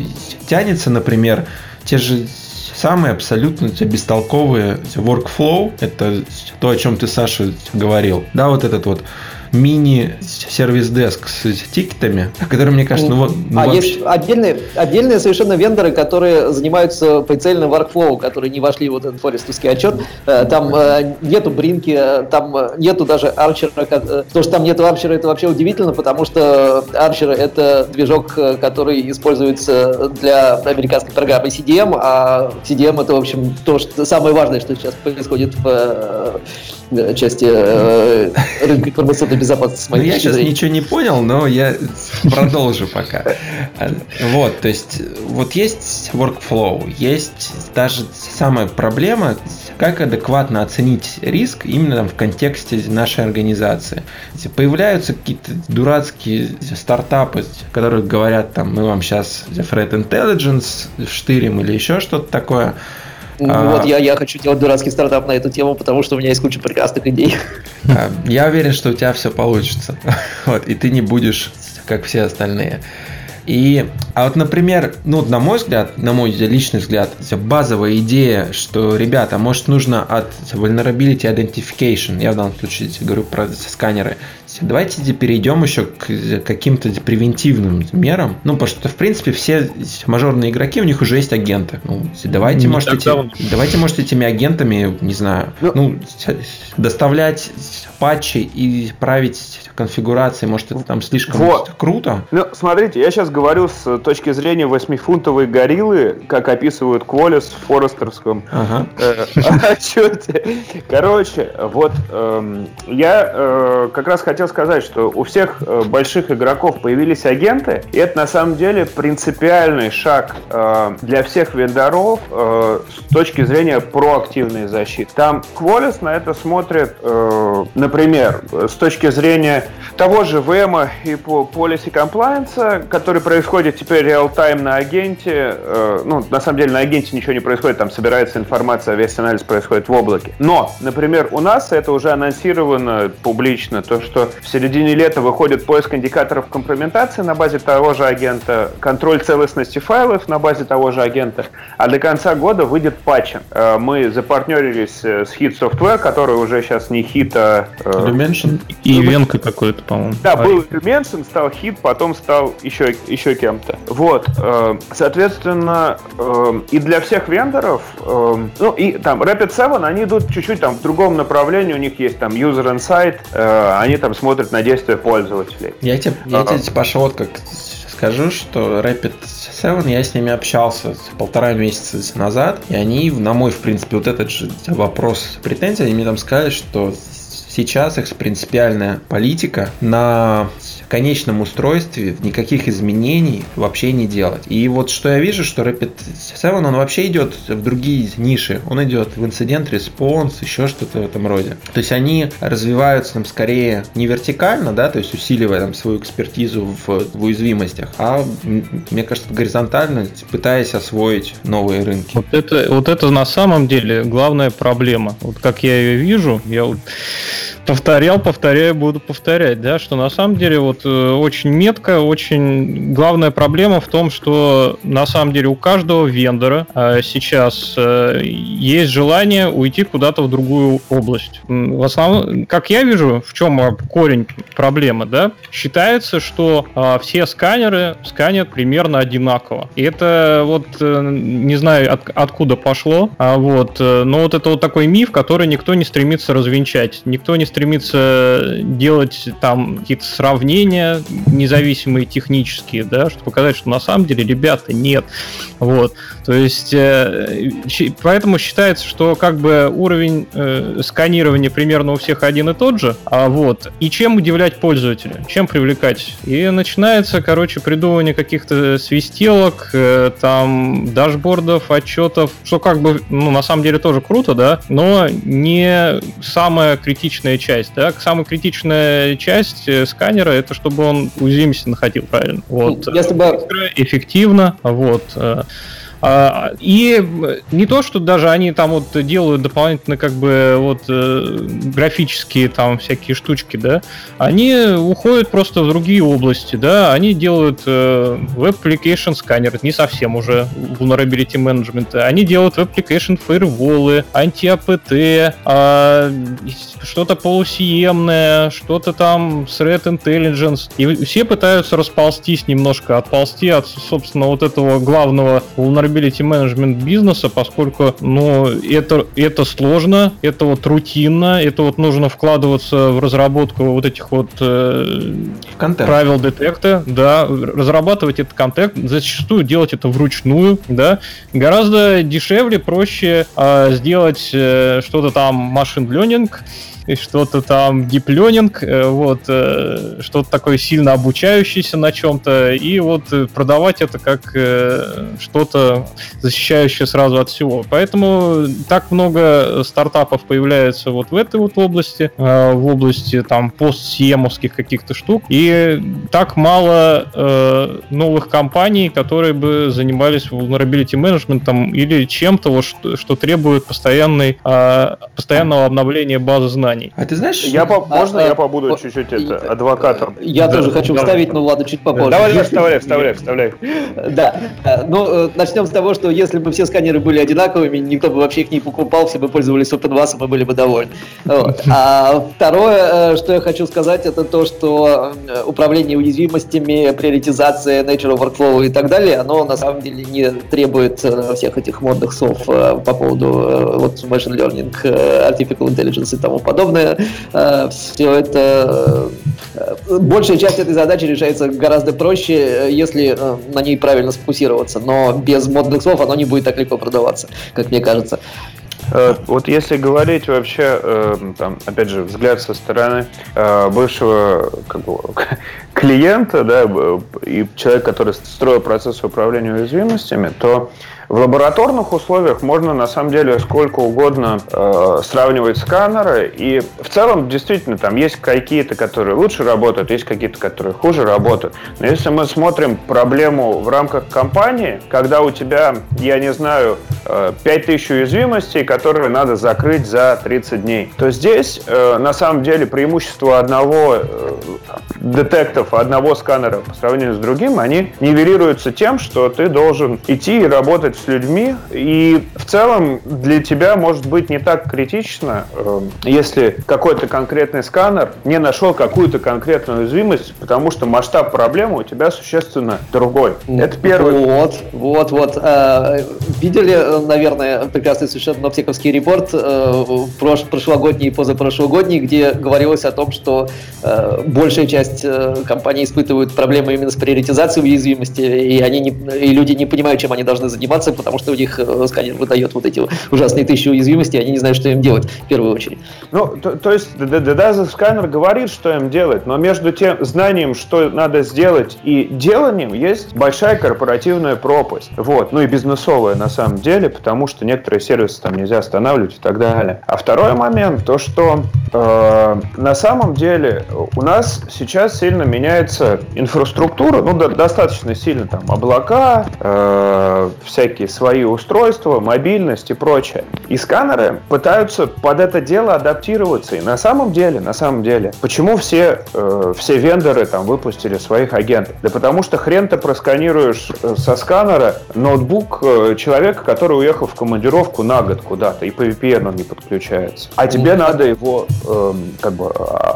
Тянется, например, те же самые абсолютно бестолковые workflow, это то, о чем ты, Саша, говорил. Да, вот этот вот мини-сервис-деск с тикетами, который, мне кажется, ну вот... Ну, а вообще... есть отдельные, отдельные совершенно вендоры, которые занимаются прицельным workflow, которые не вошли в вот этот форестовский отчет. Э, там э, нету бринки, э, там нету даже арчера. То, что там нету арчера, это вообще удивительно, потому что арчер это движок, который используется для американской программы CDM, а CDM это, в общем, то, что самое важное, что сейчас происходит в части рынка информационной безопасности. Ну, я сейчас ничего не понял, но я продолжу пока. Вот, то есть, вот есть workflow, есть даже самая проблема, как адекватно оценить риск именно там, в контексте нашей организации. Появляются какие-то дурацкие стартапы, которые говорят, там, мы вам сейчас Threat Intelligence штырим или еще что-то такое. Ну, а, вот я, я хочу делать дурацкий стартап на эту тему, потому что у меня есть куча прекрасных идей. А, я уверен, что у тебя все получится. Вот, и ты не будешь как все остальные. И, а вот, например, ну, на мой взгляд, на мой личный взгляд, базовая идея, что, ребята, может, нужно от vulnerability identification, я в данном случае говорю про сканеры, давайте перейдем еще к каким-то превентивным мерам. Ну, потому что, в принципе, все мажорные игроки, у них уже есть агенты. Ну, давайте, не может, эти, давайте, может, этими агентами, не знаю, ну, ну доставлять патчи и править конфигурации, может, это там слишком вот. круто? Ну, смотрите, я сейчас говорю с точки зрения восьмифунтовой гориллы, как описывают Кволис в Форестерском ага. э, отчете. Короче, вот э, я э, как раз хотел сказать, что у всех э, больших игроков появились агенты, и это на самом деле принципиальный шаг э, для всех вендоров э, с точки зрения проактивной защиты. Там Qualys на это смотрит, например, с точки зрения того же VM и по policy compliance, который происходит теперь реал-тайм на агенте. Ну, на самом деле на агенте ничего не происходит, там собирается информация, весь анализ происходит в облаке. Но, например, у нас это уже анонсировано публично, то, что в середине лета выходит поиск индикаторов компрометации на базе того же агента, контроль целостности файлов на базе того же агента, а до конца года выйдет патч. Э, мы запартнерились э, с Hit Software, который уже сейчас не Hit, а... Dimension и Венка какой-то, по-моему. Да, был Dimension, стал Hit, потом стал еще, еще кем-то. Вот, э, соответственно, и для всех вендоров, ну и там Rapid 7, они идут чуть-чуть там в другом направлении, у них есть там User Insight, они там смотрят на действия пользователей. Я тебе, я тебе пошел вот как скажу, что Rapid 7, я с ними общался полтора месяца назад, и они, на мой, в принципе, вот этот же вопрос претензий, они мне там сказали, что сейчас их принципиальная политика на конечном устройстве никаких изменений вообще не делать. И вот что я вижу, что Rapid 7, он вообще идет в другие ниши. Он идет в incident response, еще что-то в этом роде. То есть они развиваются там скорее не вертикально, да, то есть усиливая там свою экспертизу в, в уязвимостях, а мне кажется горизонтально, пытаясь освоить новые рынки. Вот это, вот это на самом деле главная проблема. Вот как я ее вижу, я вот повторял, повторяю, буду повторять, да, что на самом деле вот э, очень метко, очень главная проблема в том, что на самом деле у каждого вендора э, сейчас э, есть желание уйти куда-то в другую область. В основном, как я вижу, в чем корень проблемы, да, считается, что все сканеры сканят примерно одинаково. И это вот не знаю от, откуда пошло, а вот, но вот это вот такой миф, который никто не стремится развенчать, никто не стремится делать там какие-то сравнения независимые технические, да, чтобы показать, что на самом деле, ребята, нет. Вот. То есть, э, поэтому считается, что как бы уровень э, сканирования примерно у всех один и тот же, а вот. И чем удивлять пользователя, чем привлекать? И начинается, короче, придумывание каких-то свистелок, э, там, дашбордов, отчетов, что как бы, ну, на самом деле тоже круто, да, но не самая критичная часть, да, самая критичная часть э, сканера это чтобы он уязвимости находил правильно. Вот. Если бы... Эффективно, вот. А, и не то, что даже они там вот делают дополнительно как бы вот э, графические там всякие штучки, да, они уходят просто в другие области, да, они делают э, Web Application Scanner, не совсем уже Vulnerability Management, они делают Web Application Firewall, анти-АПТ, что-то полусиемное, что-то там Threat Intelligence, и все пытаются расползтись немножко, отползти от, собственно, вот этого главного vulnerability management бизнеса, поскольку, ну, это, это сложно, это вот рутинно, это вот нужно вкладываться в разработку вот этих вот э, правил детекта, да, разрабатывать этот контент, зачастую делать это вручную, да, гораздо дешевле, проще э, сделать э, что-то там машин learning, и что-то там дипленинг, э, вот, э, что-то такое сильно обучающееся на чем-то, и вот э, продавать это как что-то защищающее сразу от всего. Поэтому так много стартапов появляется вот в этой вот области, в области там постсемовских каких-то штук, и так мало новых компаний, которые бы занимались vulnerability management или чем-то, вот, что, требует постоянной, постоянного обновления базы знаний знаний. А ты знаешь... Я по... Можно а, я побуду а, чуть-чуть это, адвокатом? Я да, тоже хочу давай. вставить, но ладно, чуть попозже. Давай, давай, вставляй, вставляй, вставляй. Да, ну, э, начнем с того, что если бы все сканеры были одинаковыми, никто бы вообще их не покупал, все бы пользовались OpenVAS, мы были бы довольны. Вот. А второе, э, что я хочу сказать, это то, что э, управление уязвимостями, приоритизация, nature workflow и так далее, оно на самом деле не требует всех этих модных слов по поводу вот machine learning, artificial intelligence и тому подобное подобное. Э, Все это... Э, большая часть этой задачи решается гораздо проще, э, если на ней правильно сфокусироваться. Но без модных слов оно не будет так легко продаваться, как мне кажется. Вот если говорить вообще, там, опять же, взгляд со стороны бывшего как бы, клиента, да, и человека, который строил процесс управления уязвимостями, то в лабораторных условиях можно на самом деле сколько угодно э, сравнивать сканеры, и в целом действительно там есть какие-то, которые лучше работают, есть какие-то, которые хуже работают. Но если мы смотрим проблему в рамках компании, когда у тебя, я не знаю, э, 5000 уязвимостей, которые надо закрыть за 30 дней, то здесь э, на самом деле преимущество одного э, детектов, одного сканера по сравнению с другим, они нивелируются тем, что ты должен идти и работать с людьми, и в целом для тебя может быть не так критично, эм, если какой-то конкретный сканер не нашел какую-то конкретную уязвимость, потому что масштаб проблемы у тебя существенно другой. Это первый. Вот, вот, вот. Э, видели, наверное, прекрасный совершенно Новтековский репорт э, прошлогодний и позапрошлогодний, где говорилось о том, что э, большая часть компаний испытывают проблемы именно с приоритизацией уязвимости, и они не, и люди не понимают, чем они должны заниматься, боятся, потому что у них э, сканер выдает вот эти ужасные тысячи уязвимостей, они не знают, что им делать в первую очередь. Ну, то, то есть даже сканер говорит, что им делать, но между тем знанием, что надо сделать, и деланием есть большая корпоративная пропасть. Вот. Ну и бизнесовая на самом деле, потому что некоторые сервисы там нельзя останавливать и так далее. А второй момент, то что э, на самом деле у нас сейчас сильно меняется инфраструктура, ну да, достаточно сильно там облака, э, всякие всякие свои устройства, мобильность и прочее. И сканеры пытаются под это дело адаптироваться. И на самом деле, на самом деле, почему все, э, все вендоры там выпустили своих агентов? Да потому что хрен ты просканируешь э, со сканера ноутбук э, человека, который уехал в командировку на год куда-то, и по VPN он не подключается. А тебе надо его э, как бы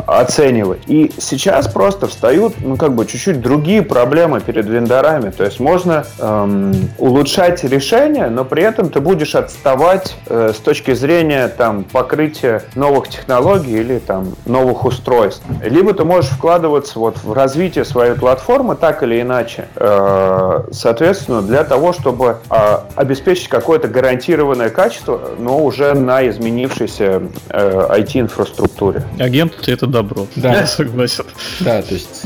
оценивать. И сейчас просто встают, ну, как бы чуть-чуть другие проблемы перед вендорами. То есть можно эм, улучшать решение, но при этом ты будешь отставать э, с точки зрения там, покрытия новых технологий или там, новых устройств. Либо ты можешь вкладываться вот, в развитие своей платформы так или иначе, э, соответственно, для того, чтобы э, обеспечить какое-то гарантированное качество, но уже на изменившейся э, IT-инфраструктуре. Агенты — это добро. Да. Я согласен. Да, то есть,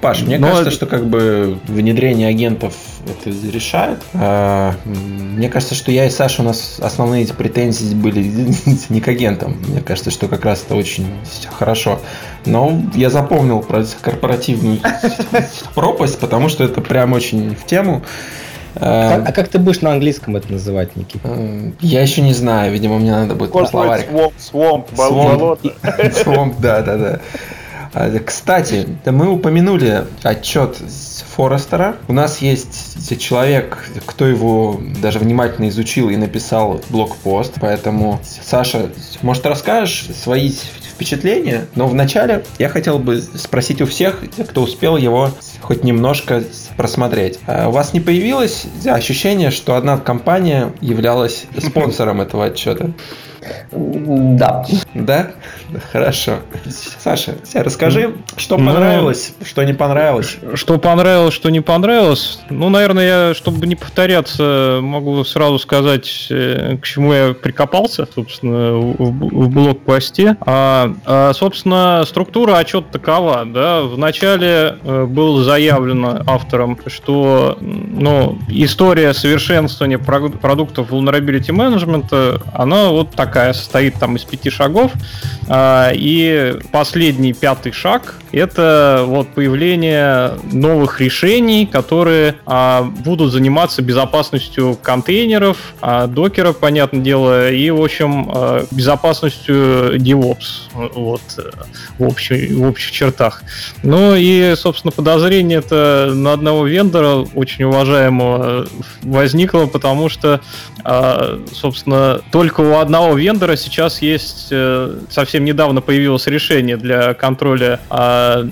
Паш, мне но... кажется, что как бы внедрение агентов это решает. А, мне кажется, что я и Саша, у нас основные эти претензии были не к агентам. Мне кажется, что как раз это очень хорошо. Но я запомнил про корпоративную пропасть, потому что это прям очень в тему. А, а как ты будешь на английском это называть, Никит? Я еще не знаю, видимо, мне надо будет словарик. Swamp, swamp, болото. Swamp, да, да, да. Кстати, мы упомянули отчет Форестера. У нас есть человек, кто его даже внимательно изучил и написал блокпост, поэтому, Саша, может, расскажешь свои впечатления? Но вначале я хотел бы спросить у всех, кто успел его хоть немножко просмотреть. А у вас не появилось ощущение, что одна компания являлась спонсором этого отчета? Да. Да? Хорошо. Саша, расскажи, что ну, понравилось, ну, что не понравилось. Что понравилось, что не понравилось. Ну, наверное, я, чтобы не повторяться, могу сразу сказать, э, к чему я прикопался, собственно, в, в блог-посте. А, а, собственно, структура отчета такова. Да? Вначале э, было заявлено автором, что ну, история совершенствования продуктов vulnerability management, она вот такая, состоит там из пяти шагов. А, и последний пятый шаг – это вот появление новых решений, которые а, будут заниматься безопасностью контейнеров, а, докеров, понятное дело, и, в общем, безопасностью DevOps вот, в, общей, в общих чертах. Ну и, собственно, подозрение это на одного вендора, очень уважаемого, возникло, потому что, собственно, только у одного вендора сейчас есть э, совсем недавно появилось решение для контроля а,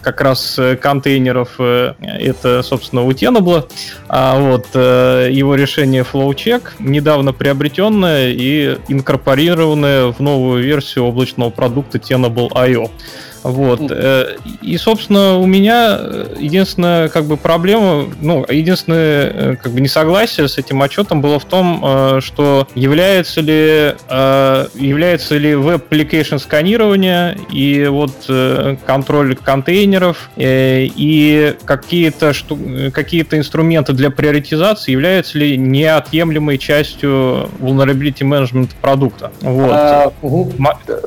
как раз контейнеров. Э, это, собственно, у Tenable. А вот э, его решение FlowCheck недавно приобретенное и инкорпорированное в новую версию облачного продукта Tenable.io. Вот. Э, и, собственно, у меня э, единственная как бы проблема, ну, единственное э, как бы несогласие с этим отчетом было в том, что является ли, является ли веб-application сканирование и вот контроль контейнеров и какие-то какие-то инструменты для приоритизации являются ли неотъемлемой частью vulnerability management продукта. Вот. А, угу.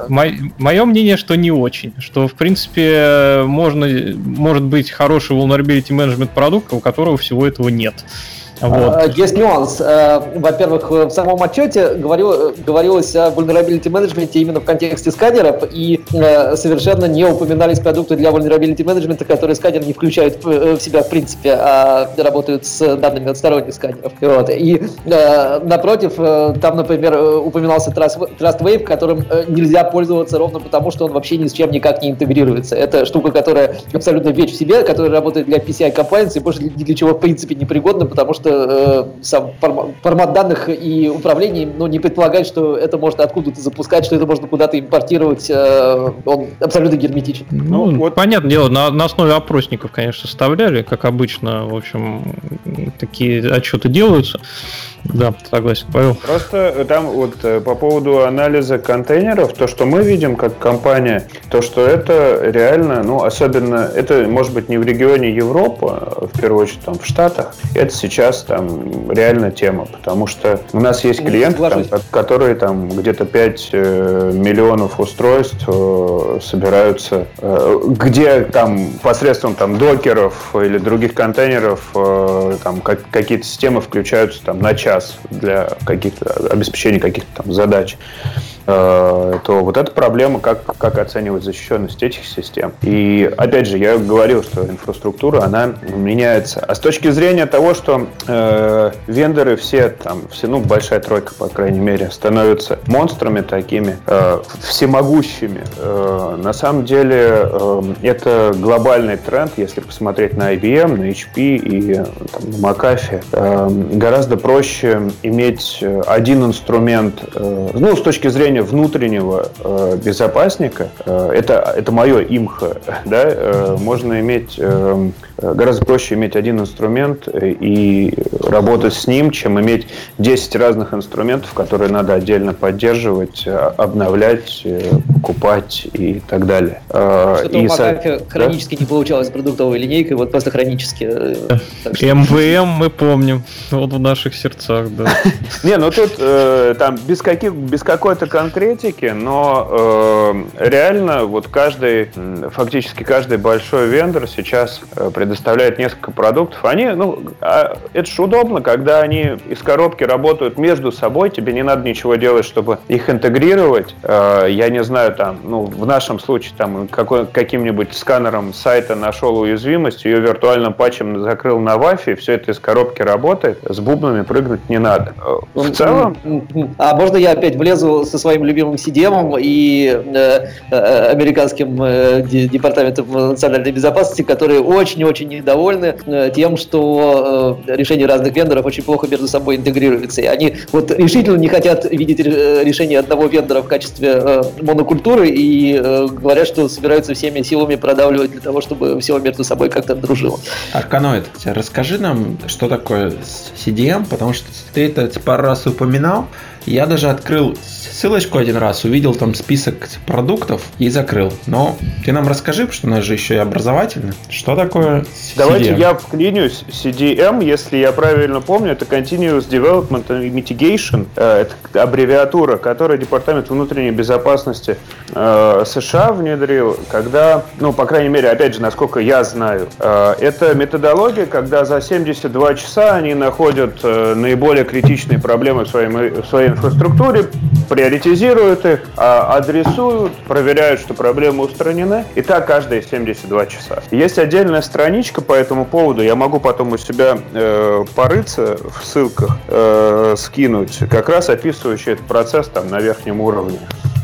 Мое мнение, что не очень, что в принципе, можно, может быть хороший vulnerability management продукт, у которого всего этого нет. Вот. А, есть нюанс. Э, во-первых, в самом отчете говорилось о vulnerability management именно в контексте сканеров, и э, совершенно не упоминались продукты для vulnerability management, которые сканер не включают в себя в принципе, а работают с данными от сторонних сканеров. Вот. И э, напротив, там, например, упоминался TrustWave, которым нельзя пользоваться ровно потому, что он вообще ни с чем никак не интегрируется. Это штука, которая абсолютно вещь в себе, которая работает для PCI compliance и больше ни для чего в принципе не пригодна, потому что э, сам формат данных и управление ну, не предполагает, что это можно откуда-то запускать, что это можно куда-то импортировать. Э, он абсолютно герметичен. Ну, ну вот. понятное дело, на, на основе опросников, конечно, составляли, как обычно, в общем, такие отчеты делаются. Да, согласен, Павел. Просто там вот э, по поводу анализа контейнеров, то, что мы видим как компания, то, что это реально, ну, особенно, это может быть не в регионе Европы, а в первую очередь там в Штатах, это сейчас там реально тема, потому что у нас есть клиенты, там, которые там где-то 5 э, миллионов устройств э, собираются, где там посредством там докеров или других контейнеров там какие-то системы включаются там на час час для каких-то обеспечения каких-то там задач. Э, то вот эта проблема, как, как оценивать защищенность этих систем. И опять же, я говорил, что инфраструктура, она меняется. А с точки зрения того, что э, вендоры все там, все, ну, большая тройка, по крайней мере, становятся монстрами такими, э, всемогущими, э, на самом деле э, это глобальный тренд, если посмотреть на IBM, на HP и там, на McAfee. Э, гораздо проще иметь один инструмент, э, ну, с точки зрения внутреннего э, безопасника, э, это, это мое имхо, да, э, можно иметь э, гораздо проще иметь один инструмент и работать с ним, чем иметь 10 разных инструментов, которые надо отдельно поддерживать, э, обновлять, э, покупать и так далее. Э, Что-то и у со... хронически да? не получалось с продуктовой линейкой, вот просто хронически. МВМ мы помним, вот в наших сердцах, да. Не, ну тут там без каких, без какой-то конкретики, но реально вот каждый, фактически каждый большой вендор сейчас предоставляет несколько продуктов, они, ну, а, это же удобно, когда они из коробки работают между собой, тебе не надо ничего делать, чтобы их интегрировать. Э, я не знаю, там, ну, в нашем случае, там, каким-нибудь сканером сайта нашел уязвимость, ее виртуальным патчем закрыл на Wi-Fi, все это из коробки работает, с бубнами прыгнуть не надо. Э, в целом... А можно я опять влезу со своим любимым CDM и э, э, американским э, департаментом национальной безопасности, которые очень-очень недовольны э, тем, что э, решения разных вендоров очень плохо между собой интегрируются. И они вот решительно не хотят видеть э, решение одного вендора в качестве э, монокультуры и э, говорят, что собираются всеми силами продавливать для того, чтобы все между собой как-то дружило. Арканоид, расскажи нам, что такое CDM, потому что ты это пару раз упоминал. Я даже открыл ссылочку один раз, увидел там список продуктов и закрыл. Но ты нам расскажи, что у нас же еще и образовательно. Что такое CDM? Давайте я вклинюсь. CDM, если я правильно помню, это Continuous Development and Mitigation. Э, это аббревиатура, которую Департамент внутренней безопасности э, США внедрил, когда, ну, по крайней мере, опять же, насколько я знаю, э, это методология, когда за 72 часа они находят наиболее критичные проблемы в своей, в своей инфраструктуре, при приоритизируют их, а, адресуют, проверяют, что проблемы устранены. И так каждые 72 часа. Есть отдельная страничка по этому поводу. Я могу потом у себя э, порыться в ссылках, э, скинуть, как раз описывающий этот процесс там на верхнем уровне.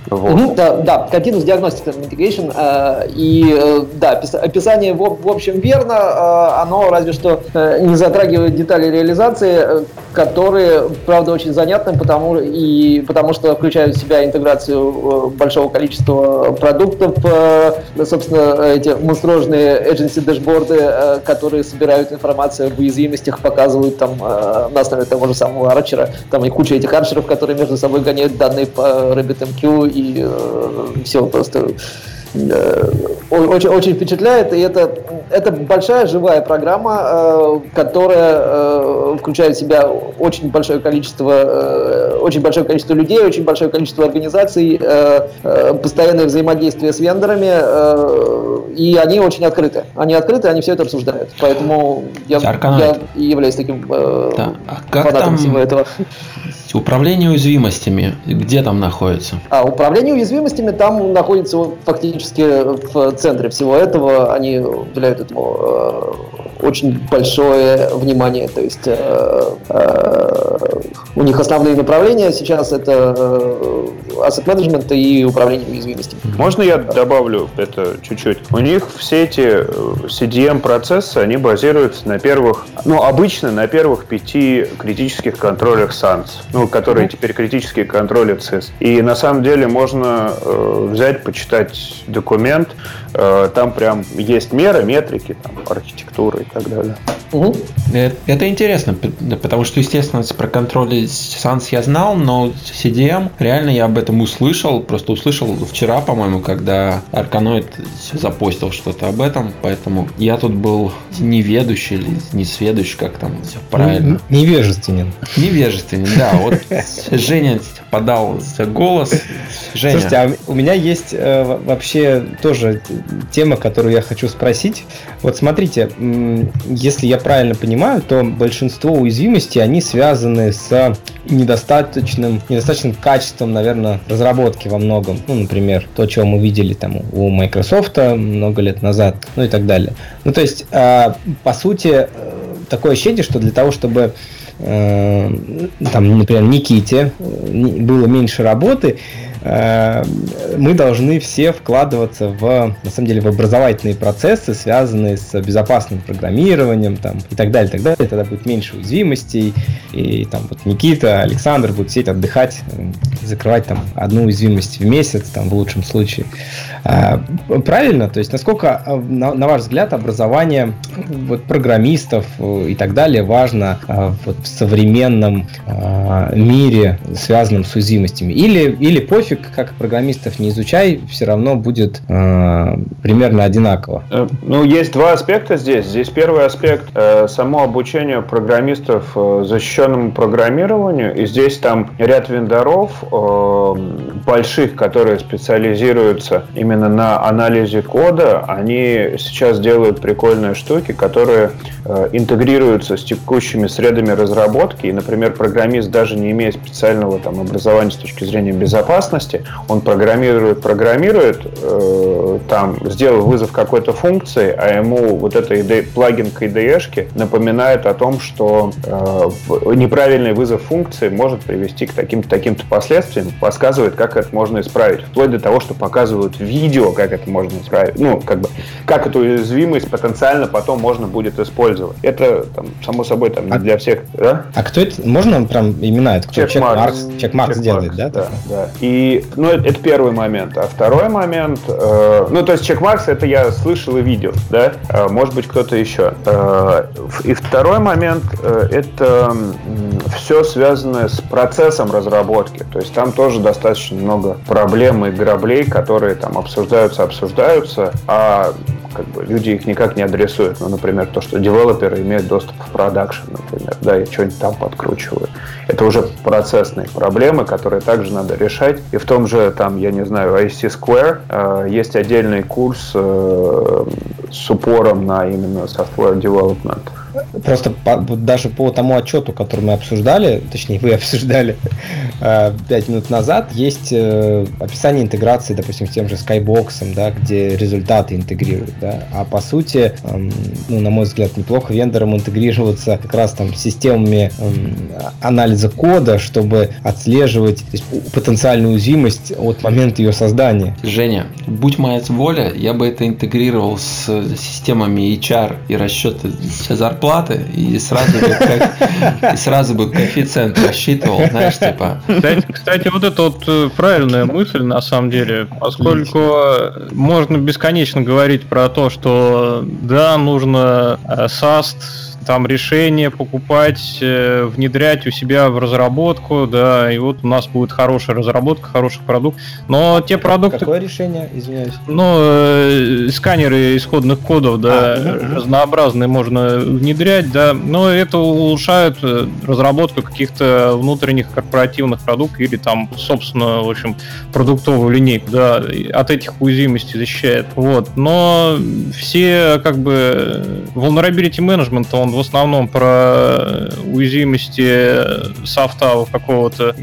Вот. Угу, да, да, Continuous Diagnostic and Mitigation. Э, и э, да, описание в, в общем верно, э, оно разве что э, не затрагивает детали реализации, э, которые, правда, очень занятны, потому, и, потому что включают в себя интеграцию э, большого количества продуктов, э, собственно, эти монструозные agency дэшборды, э, которые собирают информацию об уязвимостях, показывают там э, на основе того же самого арчера, там и куча этих арчеров, которые между собой гоняют данные по RabbitMQ и э, все просто очень, очень впечатляет, и это, это большая живая программа, э, которая э, включает в себя очень большое количество, э, очень большое количество людей, очень большое количество организаций, э, э, постоянное взаимодействие с вендорами, э, и они очень открыты. Они открыты, они все это обсуждают. Поэтому я, я являюсь таким э, да. а фанатом всего этого. Управление уязвимостями, где там находится? А управление уязвимостями там находится фактически в центре всего этого. Они уделяют этому э, очень большое внимание. То есть э, э, у них основные направления сейчас это э, asset management и управление уязвимостями. Можно я добавлю это чуть-чуть? У них все эти э, CDM-процессы, они базируются на первых, ну, обычно на первых пяти критических контролях SANS. Ну, которые теперь критически контролят ЦИС. И на самом деле можно э, взять, почитать документ, э, там прям есть меры, метрики, там, архитектура и так далее. Угу. Это интересно, потому что, естественно, про контроль SANS я знал, но CDM, реально я об этом услышал, просто услышал вчера, по-моему, когда Арканоид запостил что-то об этом, поэтому я тут был неведущий или несведущий, как там все правильно. Невежественен. Невежественен, да. Вот Женя подал голос. Женя. Слушайте, а у меня есть э, вообще тоже тема, которую я хочу спросить. Вот смотрите, если я правильно понимаю, то большинство уязвимостей, они связаны с недостаточным, недостаточным качеством, наверное, разработки во многом. Ну, например, то, чего мы видели там у Microsoft много лет назад, ну и так далее. Ну, то есть, э, по сути, э, такое ощущение, что для того, чтобы там, например, Никите было меньше работы, Э, мы должны все вкладываться в, на самом деле, в образовательные процессы, связанные с безопасным программированием там, и так далее, и так далее. Тогда будет меньше уязвимостей, и там вот Никита, Александр будут сидеть отдыхать, закрывать там одну уязвимость в месяц, там в лучшем случае. А, правильно? То есть насколько, э, на, ваш взгляд, образование вот, программистов и так далее важно вот, в современном мире, связанном с уязвимостями? Или, или пофиг, как программистов не изучай, все равно будет э, примерно одинаково. Э, ну, есть два аспекта здесь. Здесь первый аспект э, само обучение программистов э, защищенному программированию. И здесь там ряд вендоров э, больших, которые специализируются именно именно на анализе кода, они сейчас делают прикольные штуки, которые э, интегрируются с текущими средами разработки. И, например, программист, даже не имея специального там, образования с точки зрения безопасности, он программирует, программирует, э, там, сделал вызов какой-то функции, а ему вот это ID, плагин к IDE напоминает о том, что э, неправильный вызов функции может привести к таким-то таким последствиям, подсказывает, как это можно исправить. Вплоть до того, что показывают видео, как это можно исправить. Ну, как бы, как эту уязвимость потенциально потом можно будет использовать. Это, там, само собой, там, не а, для всех. Да? А кто это? Можно прям имена? Это кто? Чек Маркс. Чек Маркс делает, да? Да, да. И, ну, это, это первый момент. А второй момент, э, ну, то есть Чек Маркс, это я слышал и видел, да? Э, может быть, кто-то еще. Э, и второй момент, э, это все связанное с процессом разработки. То есть там тоже достаточно много проблем и граблей, которые там обсуждаются, обсуждаются, а как бы люди их никак не адресуют. Ну, например, то, что девелоперы имеют доступ в продакшн, например, да, и что-нибудь там подкручивают. Это уже процессные проблемы, которые также надо решать. И в том же, там, я не знаю, IC Square э, есть отдельный курс э, с упором на именно software development. Просто по, даже по тому отчету, который мы обсуждали, точнее вы обсуждали э, 5 минут назад, есть э, описание интеграции, допустим, с тем же Skybox, да, где результаты интегрируют. Да, а по сути, э, ну, на мой взгляд, неплохо вендорам интегрироваться как раз там системами э, анализа кода, чтобы отслеживать есть, потенциальную уязвимость от момента ее создания. Женя, будь моя воля, я бы это интегрировал с системами HR и расчета зарплаты зарплаты и сразу бы, как, и сразу бы коэффициент рассчитывал, знаешь, типа. Кстати, кстати, вот это вот э, правильная мысль на самом деле, поскольку можно бесконечно говорить про то, что да, нужно SAST э, там решение покупать, э, внедрять у себя в разработку, да, и вот у нас будет хорошая разработка, хороший продукт. Но те продукты... Какое решение, извиняюсь? Ну, э, сканеры исходных кодов, да, а, угу. разнообразные можно внедрять, да, но это улучшает э, разработку каких-то внутренних корпоративных продуктов или там, собственно, в общем, продуктовую линейку, да, от этих уязвимостей защищает. Вот. Но все, как бы, vulnerability management, он в основном про уязвимости софта какого-то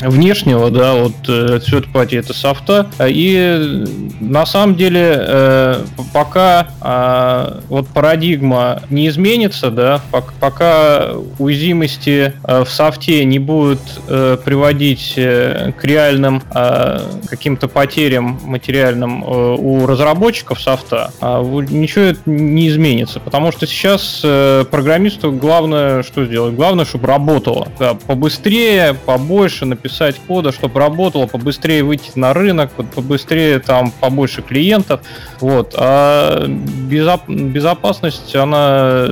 внешнего, да, вот э, third party это софта. И на самом деле э, пока а, вот парадигма не изменится, да, пока уязвимости э, в софте не будут приводить к реальным а, каким-то потерям материальным у разработчиков софта, а, ничего не изменится, потому что сейчас программисту главное что сделать? Главное, чтобы работало. Да, побыстрее, побольше написать кода, чтобы работало, побыстрее выйти на рынок, побыстрее там побольше клиентов. Вот. А безоп- безопасность, она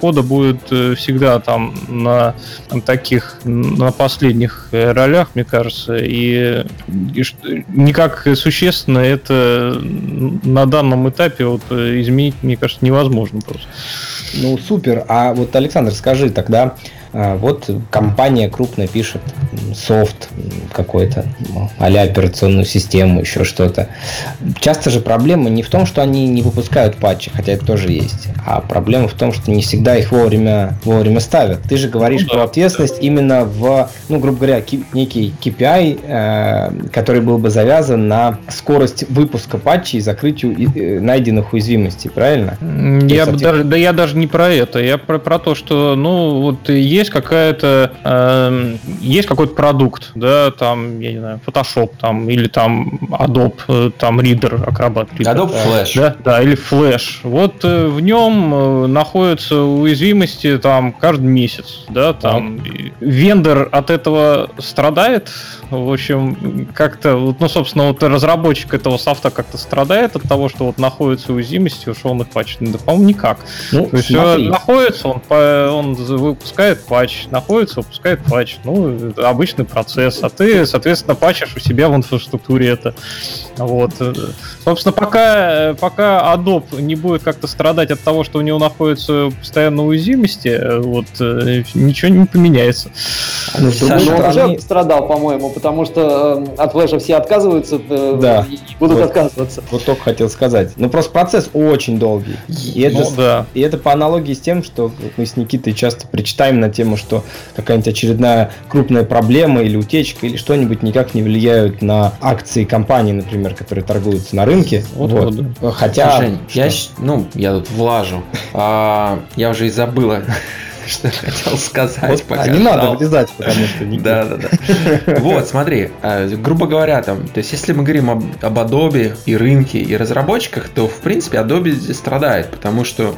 кода будет э, всегда там на таких, на последних ролях, мне кажется, и, и никак существенно это на данном этапе вот изменить, мне кажется, невозможно просто. Ну, супер. А вот, Александр, скажи тогда, вот компания крупная пишет софт какой-то, а операционную систему, еще что-то. Часто же проблема не в том, что они не выпускают патчи, хотя это тоже есть, а проблема в том, что не всегда их вовремя, вовремя ставят. Ты же говоришь ну, да, про ответственность да. именно в, ну, грубо говоря, некий KPI, э, который был бы завязан на скорость выпуска патчей и закрытию э, найденных уязвимостей, правильно? Я бы даже, да я даже не про это, я про, про то, что, ну, вот есть есть какая-то, э, есть какой-то продукт, да, там, я не знаю, Photoshop, там, или там Adobe, э, там, Reader, Acrobat Reader. Adobe Flash. Да, да, или Flash. Вот э, в нем э, находятся уязвимости там каждый месяц, да, там. Так. Вендор от этого страдает, в общем, как-то, ну, собственно, вот разработчик этого софта как-то страдает от того, что вот находятся уязвимости, что он их патчит. Да, по-моему, никак. Ну, То есть смотри. находится, он, он выпускает патч, находится, выпускает патч. Ну, обычный процесс. А ты соответственно, пачешь у себя в инфраструктуре это. Вот. Собственно, пока, пока Adobe не будет как-то страдать от того, что у него находится постоянно уязвимости, вот, ничего не поменяется. Ну, Саша, он уже страдал, по-моему, потому что э, от флеша все отказываются э, да. и будут вот, отказываться. Вот только хотел сказать. Ну, просто процесс очень долгий. И это, ну, да. и это по аналогии с тем, что мы с Никитой часто причитаем на тему, что какая-нибудь очередная крупная проблема или утечка или что-нибудь никак не влияют на акции компании, например, которые торгуются на рынке. Вот, вот. вот. Хотя... Жень, я, ну, я тут влажу. А, я уже и забыла что хотел сказать. Вот, пока а не надо влезать, потому что не Да, да, да. Вот, смотри, а, грубо говоря, там, то есть, если мы говорим об, об Adobe и рынке, и разработчиках, то, в принципе, Adobe здесь страдает, потому что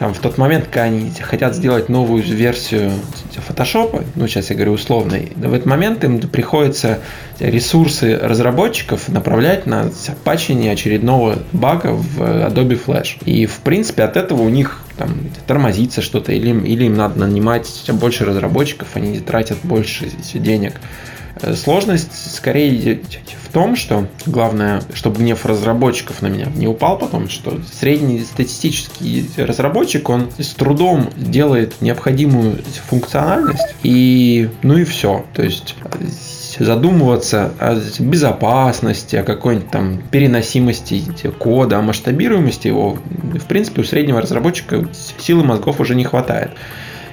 там, в тот момент, когда они хотят сделать новую версию Photoshop, ну сейчас я говорю условный, в этот момент им приходится ресурсы разработчиков направлять на патчение очередного бага в Adobe Flash. И в принципе от этого у них там тормозится что-то, или, или им надо нанимать больше разработчиков, они тратят больше денег. Э, сложность скорее в том, что главное, чтобы гнев разработчиков на меня не упал потом, что средний статистический разработчик, он с трудом делает необходимую функциональность, и ну и все. То есть задумываться о безопасности, о какой-нибудь там переносимости кода, о масштабируемости его, в принципе, у среднего разработчика силы мозгов уже не хватает.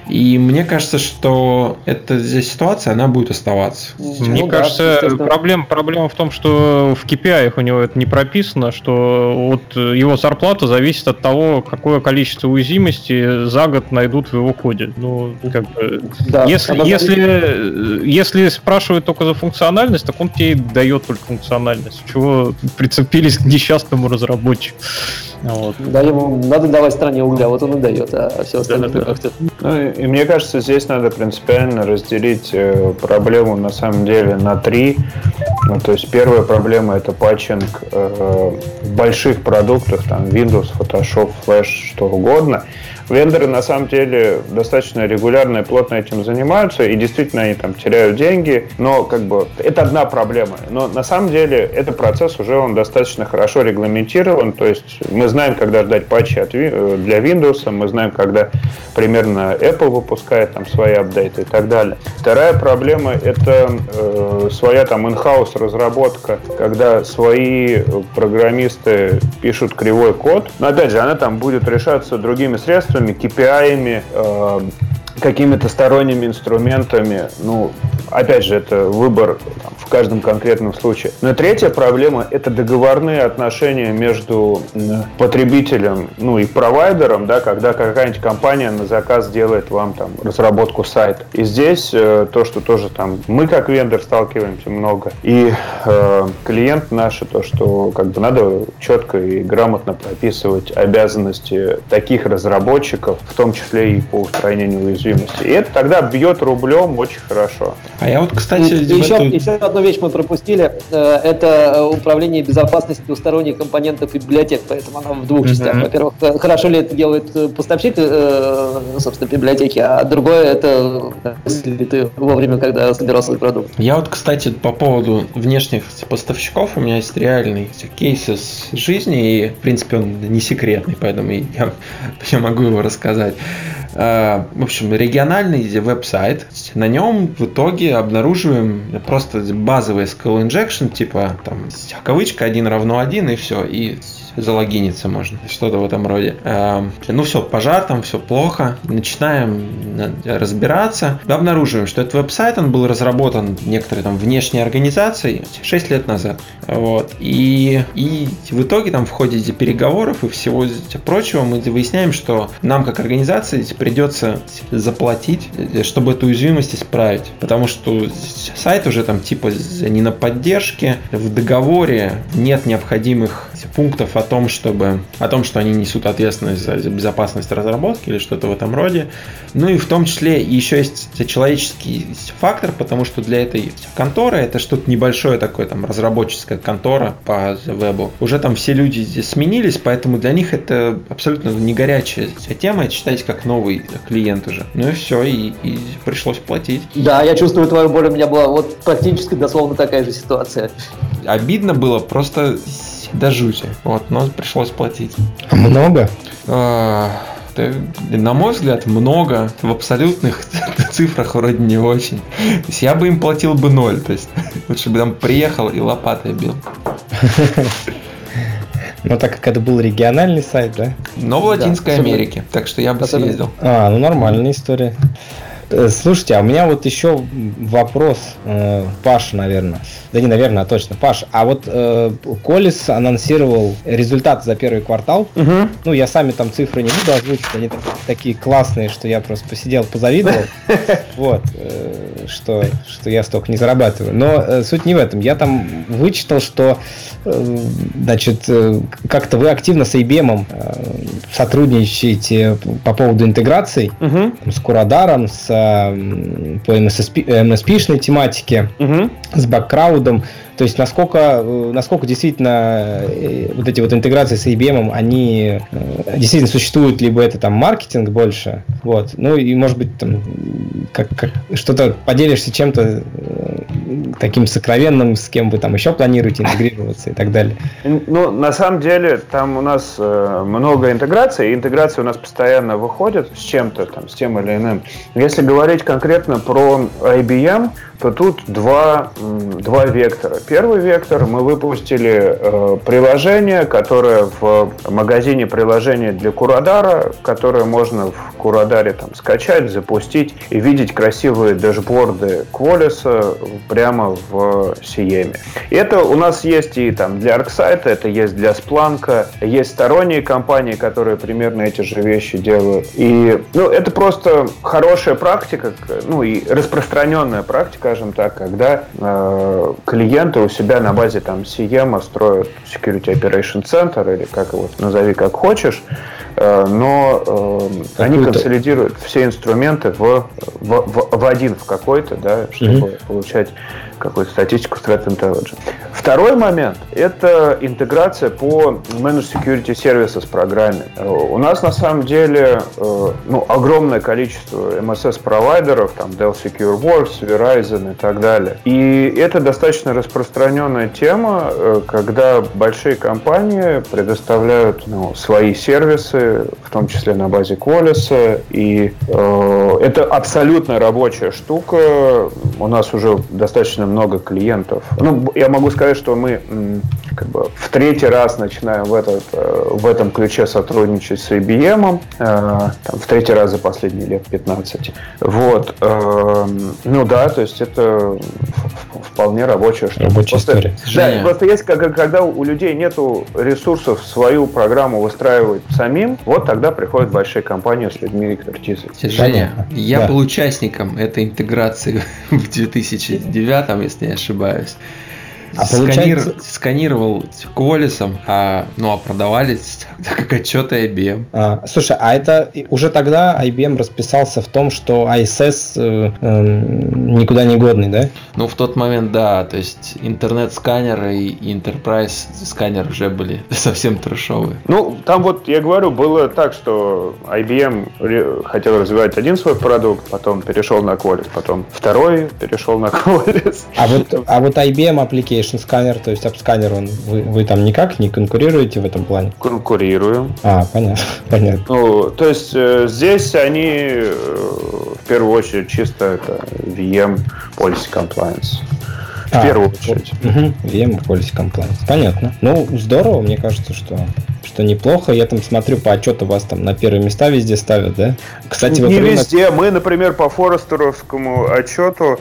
И мне кажется, что эта ситуация, она будет оставаться. Мне ну, кажется, да, проблема, проблема в том, что в KPI у него это не прописано, что вот его зарплата зависит от того, какое количество уязвимости за год найдут в его коде. Ну, как бы, да, если, если, если спрашивают только за функциональность, так он тебе дает только функциональность. Чего прицепились к несчастному разработчику. Вот. Да, ему надо давать стране угля, вот он и дает, а все остальное да, как-то. И мне кажется, здесь надо принципиально разделить э, проблему на самом деле на три. Ну, то есть первая проблема это патчинг э, в больших продуктах, там Windows, Photoshop, Flash, что угодно. Вендоры на самом деле достаточно регулярно и плотно этим занимаются, и действительно они там теряют деньги, но как бы это одна проблема. Но на самом деле этот процесс уже он достаточно хорошо регламентирован, то есть мы знаем, когда ждать патчи от, э, для Windows, мы знаем, когда примерно Apple выпускает там свои апдейты и так далее. Вторая проблема это э, своя там in-house разработка, когда свои программисты пишут кривой код, но опять же она там будет решаться другими средствами, цифрами, KPI, э, какими-то сторонними инструментами. Ну, опять же, это выбор там, в каждом конкретном случае. Но третья проблема – это договорные отношения между потребителем ну, и провайдером, да, когда какая-нибудь компания на заказ делает вам там разработку сайта. И здесь э, то, что тоже там мы как вендор сталкиваемся много, и э, клиент наши, то, что как бы надо четко и грамотно прописывать обязанности таких разработчиков, в том числе и по устранению уязвимости. И это тогда бьет рублем очень хорошо. А я вот, кстати... И, еще, эту... еще одну вещь мы пропустили. Э, это э, управление безопасностью двусторонних компонентов и библиотек. Поэтому она в двух mm-hmm. частях. Во-первых, э, хорошо ли это делает поставщик, собственно, библиотеки, а другое это если ты вовремя, когда собирал свой продукт. Я вот, кстати, по поводу внешних поставщиков, у меня есть реальный кейс из жизни, и, в принципе, он не секретный, поэтому я, я могу его рассказать. В общем, региональный веб-сайт, на нем в итоге обнаруживаем просто базовый SQL injection, типа там кавычка 1 равно 1 и все, и залогиниться можно, что-то в этом роде. Эм, ну все, пожар, там все плохо. Начинаем разбираться. Мы обнаруживаем, что этот веб-сайт, он был разработан некоторой там внешней организацией 6 лет назад. Вот. И, и в итоге там в ходе переговоров и всего прочего мы выясняем, что нам как организации придется заплатить, чтобы эту уязвимость исправить. Потому что сайт уже там типа не на поддержке, в договоре нет необходимых пунктов о том, чтобы, о том, что они несут ответственность за безопасность разработки или что-то в этом роде. Ну и в том числе еще есть человеческий фактор, потому что для этой конторы это что-то небольшое такое, там, разработческая контора по вебу. Уже там все люди сменились, поэтому для них это абсолютно не горячая тема, это считайте как новый новый клиент уже. Ну и все, и, и пришлось платить. Да, я чувствую твою боль, у меня была вот практически дословно такая же ситуация. Обидно было просто до жути. Вот, но пришлось платить. А много? А, на мой взгляд, много. В абсолютных цифрах вроде не очень. То есть я бы им платил бы ноль. То есть лучше бы там приехал и лопатой бил. Ну, так как это был региональный сайт, да? Но в Латинской да, Америке, так что я бы съездил. А, ну нормальная история. Э, слушайте, а у меня вот еще вопрос, э, Паша, наверное. Да не, наверное, а точно. Паш, а вот э, Колес анонсировал результаты за первый квартал. Угу. Ну, я сами там цифры не буду озвучить, они там такие классные, что я просто посидел, позавидовал. Вот, э, что, что я столько не зарабатываю. Но э, суть не в этом. Я там вычитал, что э, значит, э, как-то вы активно с IBM э, сотрудничаете по поводу интеграций угу. с Курадаром, с по MSP, MSP-шной тематике, угу. с бэккраудом. То есть насколько, э, насколько действительно э, вот эти вот интеграции с IBM, они э, действительно существуют, либо это там маркетинг больше, вот. Ну и может быть там как, как что-то поделишься чем-то таким сокровенным, с кем вы там еще планируете интегрироваться и так далее? Ну, на самом деле, там у нас много интеграций, и интеграции у нас постоянно выходят с чем-то, там, с тем или иным. Если говорить конкретно про IBM, то тут два, два вектора. Первый вектор мы выпустили э, приложение, которое в магазине приложения для Курадара, которое можно в Курадаре там скачать, запустить и видеть красивые дашборды Qualys прямо в Сиеме. Это у нас есть и там для ArcSight, это есть для Splunk, есть сторонние компании, которые примерно эти же вещи делают. И ну, это просто хорошая практика, ну и распространенная практика, скажем так, когда э, клиенты у себя на базе там CM строят Security Operation Center или как его назови как хочешь, э, но э, они консолидируют все инструменты в, в, в, в один в какой-то, да, чтобы mm-hmm. получать какую-то статистику Threat Intelligence. Второй момент – это интеграция по Managed Security Services программе. Э, у нас на самом деле э, ну, огромное количество MSS-провайдеров, там Dell SecureWorks, Verizon и так далее. И это достаточно распространенная тема, э, когда большие компании предоставляют ну, свои сервисы, в том числе на базе Qualys, и э, это абсолютно рабочая штука. У нас уже достаточно много клиентов. Ну, я могу сказать, что мы как бы в третий раз начинаем в, этот, э, в этом ключе сотрудничать с IBM, э, там, в третий раз за последние лет 15. Вот. Эм, ну да, то есть это вполне рабочая штука. Рабочая просто, история. Да, просто есть, когда у людей нету ресурсов свою программу выстраивать самим, вот тогда приходят большие компании с людьми экспертизы. Женя, я да. был участником этой интеграции в 2009 там, если не ошибаюсь. А Сканир... Сканировал колесом, а, ну а продавали как отчеты IBM. А, слушай, а это уже тогда IBM расписался в том, что ISS э, э, никуда не годный, да? Ну, в тот момент, да. То есть интернет-сканер и Enterprise сканер уже были совсем трешовые. Ну, там вот, я говорю, было так, что IBM хотел развивать один свой продукт, потом перешел на Qualys, потом второй перешел на Qualys. А вот, а вот IBM Application Application Scanner, то есть AppScanner, он, вы, вы там никак не конкурируете в этом плане? Конкурируем. А, понятно. понятно. Ну, то есть э, здесь они э, в первую очередь чисто это VM Policy Compliance. В а, первую очередь. Угу, VM Policy Compliance. Понятно. Ну, здорово, мне кажется, что, что неплохо. Я там смотрю по отчету вас там на первые места везде ставят, да? Кстати, Не рынок... везде. Мы, например, по Forrester овскому отчету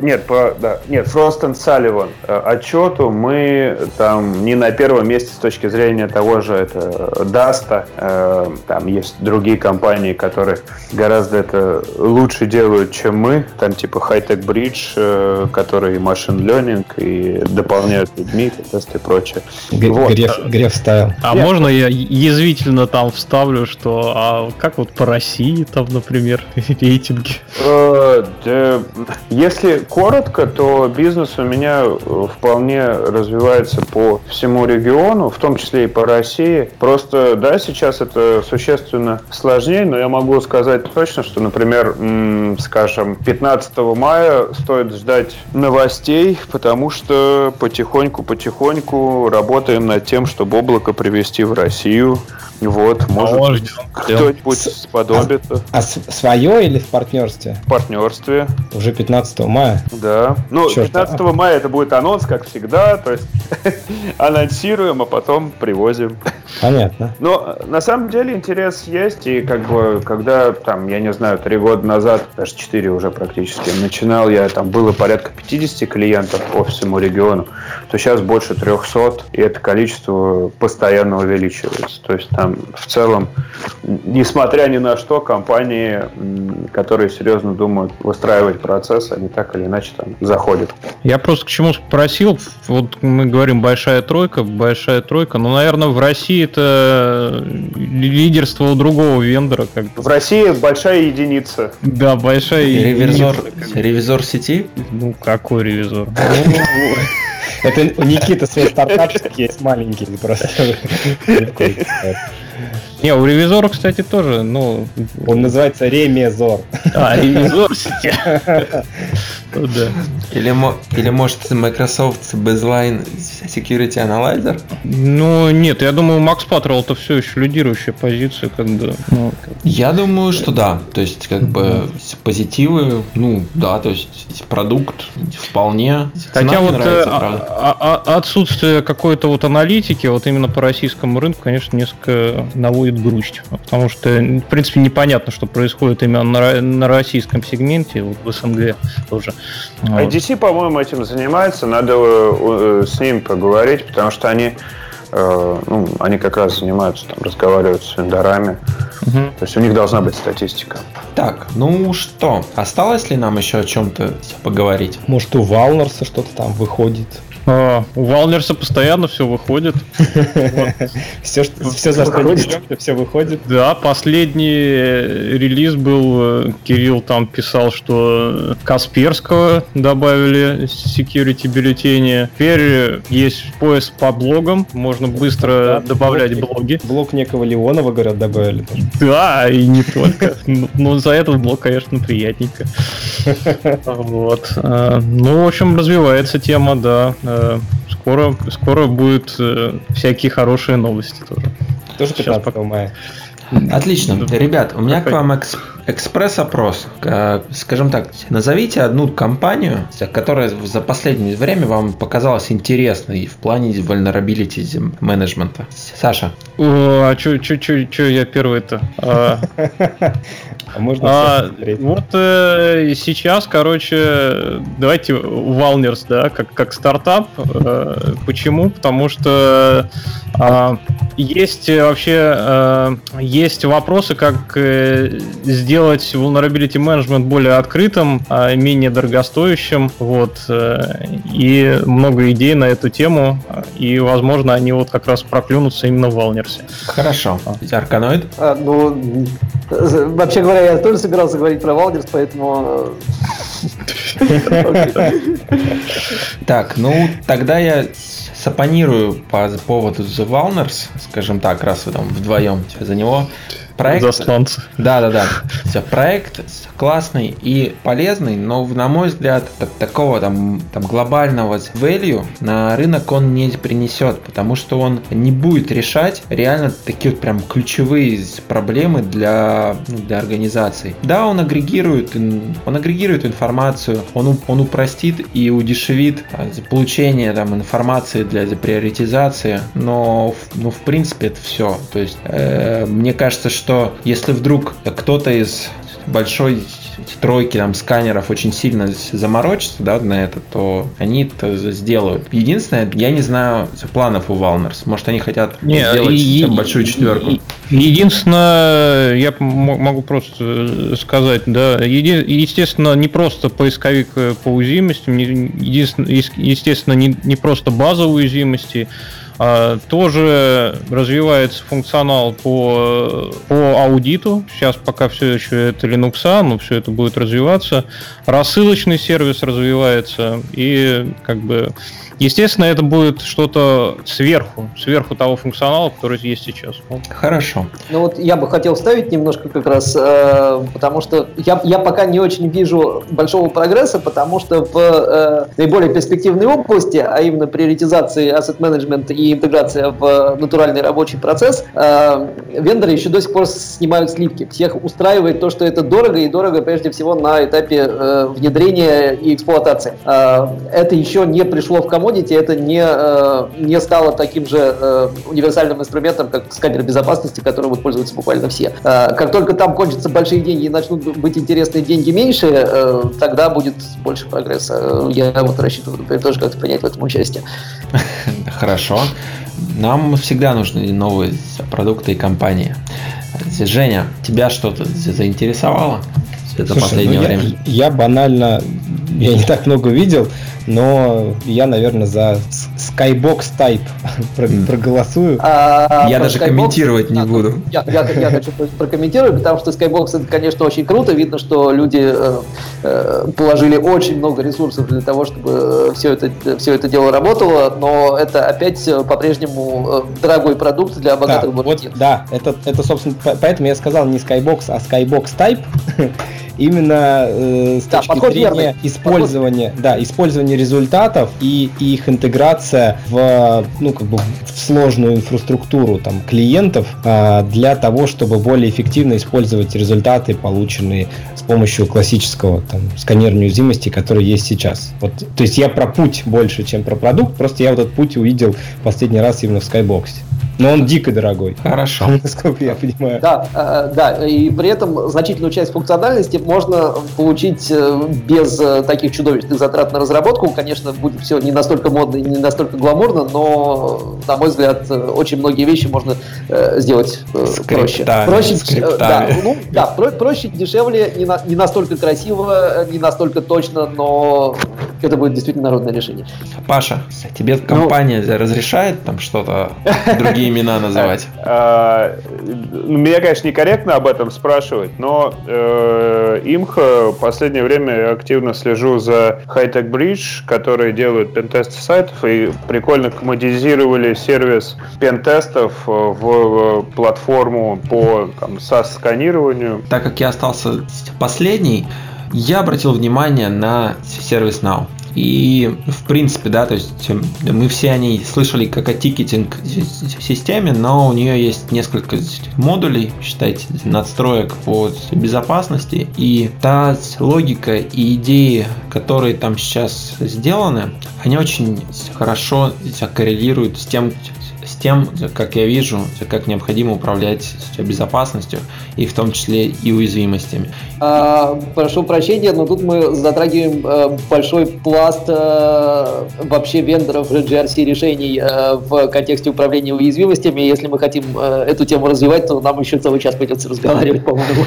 нет, по, да, нет, Frost and Sullivan э, отчету мы там не на первом месте с точки зрения того же DAST а. Э, там есть другие компании, которые гораздо это лучше делают, чем мы. Там типа High-Tech Bridge, который machine learning и дополняют людьми, тест и прочее. вот. Греф, греф ставил. А Нет. можно я язвительно там вставлю, что а как вот по России там, например, рейтинги? Если коротко, то бизнес у меня э, вполне развивается по всему региону, в том числе и по России. Просто, да, сейчас это существенно сложнее, но я могу сказать точно, что, например, скажем, 15 мая стоит ждать новостей, потому что потихоньку-потихоньку работаем над тем, чтобы облако привести в Россию. Вот, может кто-нибудь сподобится. А, а свое или в партнерстве? В партнерстве. Уже 15 мая? Да. Ну, Черт, 15 а... мая это будет анонс, как всегда. То есть анонсируем, а потом привозим. Понятно. Но на самом деле интерес есть. И как бы, когда там, я не знаю, три года назад, даже четыре уже практически, начинал я, там было порядка 50 клиентов по всему региону, то сейчас больше 300, и это количество постоянно увеличивается. То есть там в целом, несмотря ни на что, компании, которые серьезно думают выстраивать процесс, они так или иначе там заходят. Я просто к чему спросил, вот мы говорим большая тройка, большая тройка, но, наверное, в России это лидерство у другого вендора. Как в России большая единица. Да, большая ревизор, единица. Ревизор сети? Ну, какой ревизор? Это у Никиты свой стартапчик есть маленький просто. Не, у ревизора, кстати, тоже, ну... Он называется ремезор. А, ревизор да. Или, или может Microsoft Baseline Security Analyzer? Ну, нет, я думаю, Max Patrol это все еще лидирующая позиция, как бы. Ну, я думаю, что да. То есть, как бы позитивы, ну, да, то есть продукт вполне. Хотя вот нравится, а, а, а, отсутствие какой-то вот аналитики, вот именно по российскому рынку, конечно, несколько наводит грусть. Потому что, в принципе, непонятно, что происходит именно на, на российском сегменте, вот в СНГ тоже. IDC, по-моему, этим занимается, надо э, с ним поговорить, потому что они, э, ну, они как раз занимаются, там, разговаривают с вендорами. Угу. То есть у них должна быть статистика. Так, ну что, осталось ли нам еще о чем-то поговорить? Может, у Валнерса что-то там выходит? А, у Валнерса постоянно все выходит. Все, все за что все выходит. Да, последний релиз был, Кирилл там писал, что Касперского добавили security бюллетени. Теперь есть поиск по блогам, можно быстро добавлять блоги. Блог некого Леонова, говорят, добавили. Да, и не только. Но за этот блог, конечно, приятненько. Вот. Ну, в общем, развивается тема, да Э, скоро, скоро будут э, всякие хорошие новости тоже. Тоже 15 мая. Отлично. Ребят, у меня к вам экс- экспресс-опрос. Скажем так, назовите одну компанию, которая за последнее время вам показалась интересной в плане vulnerability менеджмента. Саша. О, а что я первый-то? А, а можно а, Вот э, сейчас, короче, давайте Walners, да, как, как стартап. Э, почему? Потому что э, есть вообще э, есть вопросы, как э, сделать vulnerability management более открытым, э, менее дорогостоящим. Вот, э, и много идей на эту тему. И, возможно, они вот как раз проклюнутся именно в Walners. Хорошо. Арканоид? А, ну, вообще говоря, я тоже собирался говорить про Валдерс, поэтому... Э, так, ну тогда я сапонирую по поводу The Walners, скажем так, раз вы там вдвоем за него. Проект... Засланцы. Да, да, да. Все, проект классный и полезный, но, на мой взгляд, такого там, там глобального value на рынок он не принесет, потому что он не будет решать реально такие вот прям ключевые проблемы для, ну, для организаций. Да, он агрегирует, он агрегирует информацию, он, он упростит и удешевит а, получение там, информации для, для приоритизации, но, ну, в принципе это все. То есть, э, мне кажется, что если вдруг кто-то из большой тройки там сканеров очень сильно заморочатся да, на это, то они это сделают. Единственное, я не знаю планов у Walners. Может, они хотят не, сделать и, большую четверку. Единственное, я могу просто сказать, да, еди, естественно, не просто поисковик по уязвимостям, естественно, не, не просто базовые уязвимости, тоже развивается функционал по, по аудиту. Сейчас пока все еще это Linux, но все это будет развиваться. Рассылочный сервис развивается. И как бы Естественно, это будет что-то сверху, сверху того функционала, который есть сейчас. Хорошо. Ну вот я бы хотел вставить немножко как раз, э, потому что я, я пока не очень вижу большого прогресса, потому что в э, наиболее перспективной области, а именно приоритизации asset management и интеграция в натуральный рабочий процесс, э, вендоры еще до сих пор снимают сливки. Всех устраивает то, что это дорого, и дорого прежде всего на этапе э, внедрения и эксплуатации. Э, это еще не пришло в коммуникацию commodity это не, э, не стало таким же э, универсальным инструментом, как сканер безопасности, которым вот пользуются буквально все. Э, как только там кончатся большие деньги и начнут быть интересные деньги меньше, тогда будет больше прогресса. Я вот рассчитываю, например, тоже как-то принять в этом участие. Хорошо. Нам всегда нужны новые продукты и компании. Женя, тебя что-то заинтересовало за Слушай, последнее ну время? Я, я банально, я не так много видел, но я, наверное, за Skybox Type проголосую. А, я даже Skybox, комментировать не буду. Я, я, я хочу прокомментировать, потому что Skybox это, конечно, очень круто. Видно, что люди э, э, положили очень много ресурсов для того, чтобы все это, все это дело работало, но это опять по-прежнему э, дорогой продукт для богатых да, вот, Да, это, это, собственно, поэтому я сказал не Skybox, а Skybox Type. именно э, с да, точки зрения верный. использования, подход. да, использования результатов и, и их интеграция в, ну, как бы в сложную инфраструктуру там, клиентов э, для того, чтобы более эффективно использовать результаты, полученные с помощью классического там, сканирования уязвимости, который есть сейчас. Вот, то есть я про путь больше, чем про продукт, просто я вот этот путь увидел последний раз именно в Skybox. Но он дико дорогой. Хорошо. Насколько я понимаю. Да, э, да, и при этом значительную часть функциональности можно получить э, без э, таких чудовищных затрат на разработку. Конечно, будет все не настолько модно и не настолько гламурно, но, на мой взгляд, очень многие вещи можно сделать проще. Проще, да, ну, да, проще, дешевле, не, на, не настолько красиво, не настолько точно, но это будет действительно народное решение. Паша, тебе ну, компания ну, разрешает там что-то другие имена называть? А, ну, меня, конечно, некорректно об этом спрашивать, но э, имх в последнее время я активно слежу за Hightech Bridge, которые делают пентесты сайтов и прикольно коммодизировали сервис пентестов в платформу по там, SAS-сканированию. Так как я остался последний, я обратил внимание на сервис Now. И, в принципе, да, то есть мы все о ней слышали как о тикетинг системе, но у нее есть несколько модулей, считайте, надстроек по безопасности. И та логика и идеи, которые там сейчас сделаны, они очень хорошо коррелируют с тем, с тем, как я вижу, как необходимо управлять безопасностью и в том числе и уязвимостями. А, прошу прощения, но тут мы затрагиваем э, большой пласт э, вообще вендоров GRC решений э, в контексте управления уязвимостями. Если мы хотим эту тему развивать, то нам еще целый час придется разговаривать, по-моему.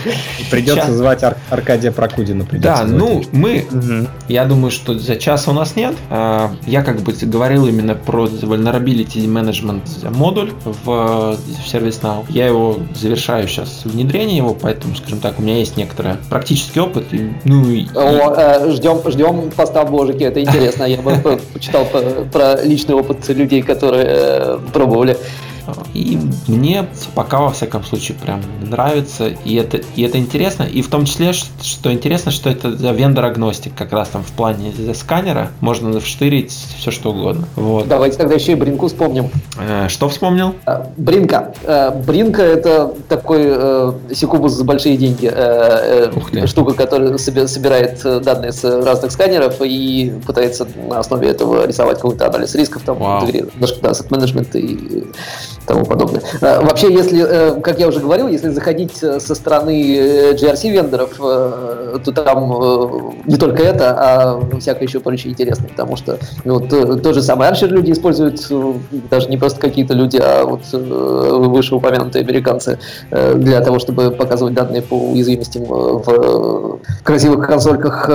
Придется час. звать Ар- Аркадия Прокудина. Да, ну мы, угу. я думаю, что за час у нас нет. А, я как бы говорил именно про vulnerability management модуль в, в ServiceNow. Я его завершаю сейчас внедрение его, поэтому, скажем так, у меня есть некоторая практический опыт. Ну, и... О, э, ждем, ждем поста божики, это интересно. Я почитал про личный опыт людей, которые э, пробовали. И мне пока, во всяком случае, прям нравится. И это, и это интересно. И в том числе, что интересно, что это вендор-агностик как раз там в плане сканера. Можно вштырить все, что угодно. Вот. Давайте тогда еще и Бринку вспомним. Э, что вспомнил? Э, Бринка. Э, Бринка это такой секубус за большие деньги. Штука, которая собирает данные с разных сканеров и пытается на основе этого рисовать какой-то анализ рисков, там, интегрировать, да, менеджмент и тому подобное. А, вообще, если, э, как я уже говорил, если заходить со стороны э, GRC-вендоров, то там не только это, а всякое еще прочее интересное, потому что ну, то, то же самое Archer люди используют, даже не просто какие-то люди, а вот вышеупомянутые американцы, для того, чтобы показывать данные по уязвимостям в красивых консольках,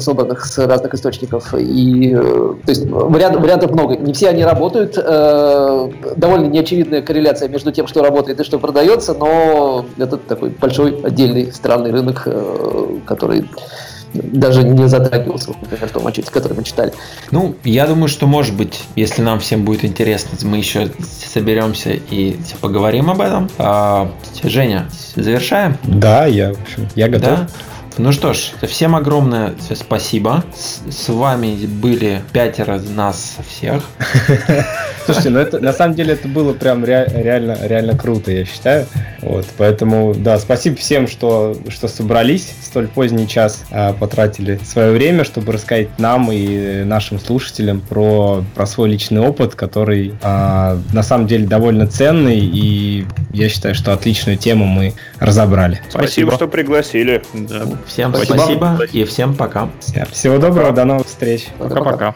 собранных с разных источников. И, то есть вариантов, вариантов много. Не все они работают. Довольно неочевидная корреляция между тем, что работает и что продается, но это такой большой отдельный странный рынок, э, который даже не затрагивался, например, в том отчете, который мы читали. Ну, я думаю, что может быть, если нам всем будет интересно, мы еще соберемся и поговорим об этом. А, Женя, завершаем? Да, я, в общем, я готов. Да? Ну что ж, всем огромное спасибо. С, с вами были пятеро нас всех. Слушайте, ну это на самом деле это было прям ре, реально, реально круто, я считаю. Вот, поэтому, да, спасибо всем, что, что собрались в столь поздний час, а, потратили свое время, чтобы рассказать нам и нашим слушателям про, про свой личный опыт, который а, на самом деле довольно ценный, и я считаю, что отличную тему мы разобрали. Спасибо, спасибо что пригласили. Да. Всем спасибо. спасибо и всем пока. Всего доброго, до новых встреч. Пока-пока.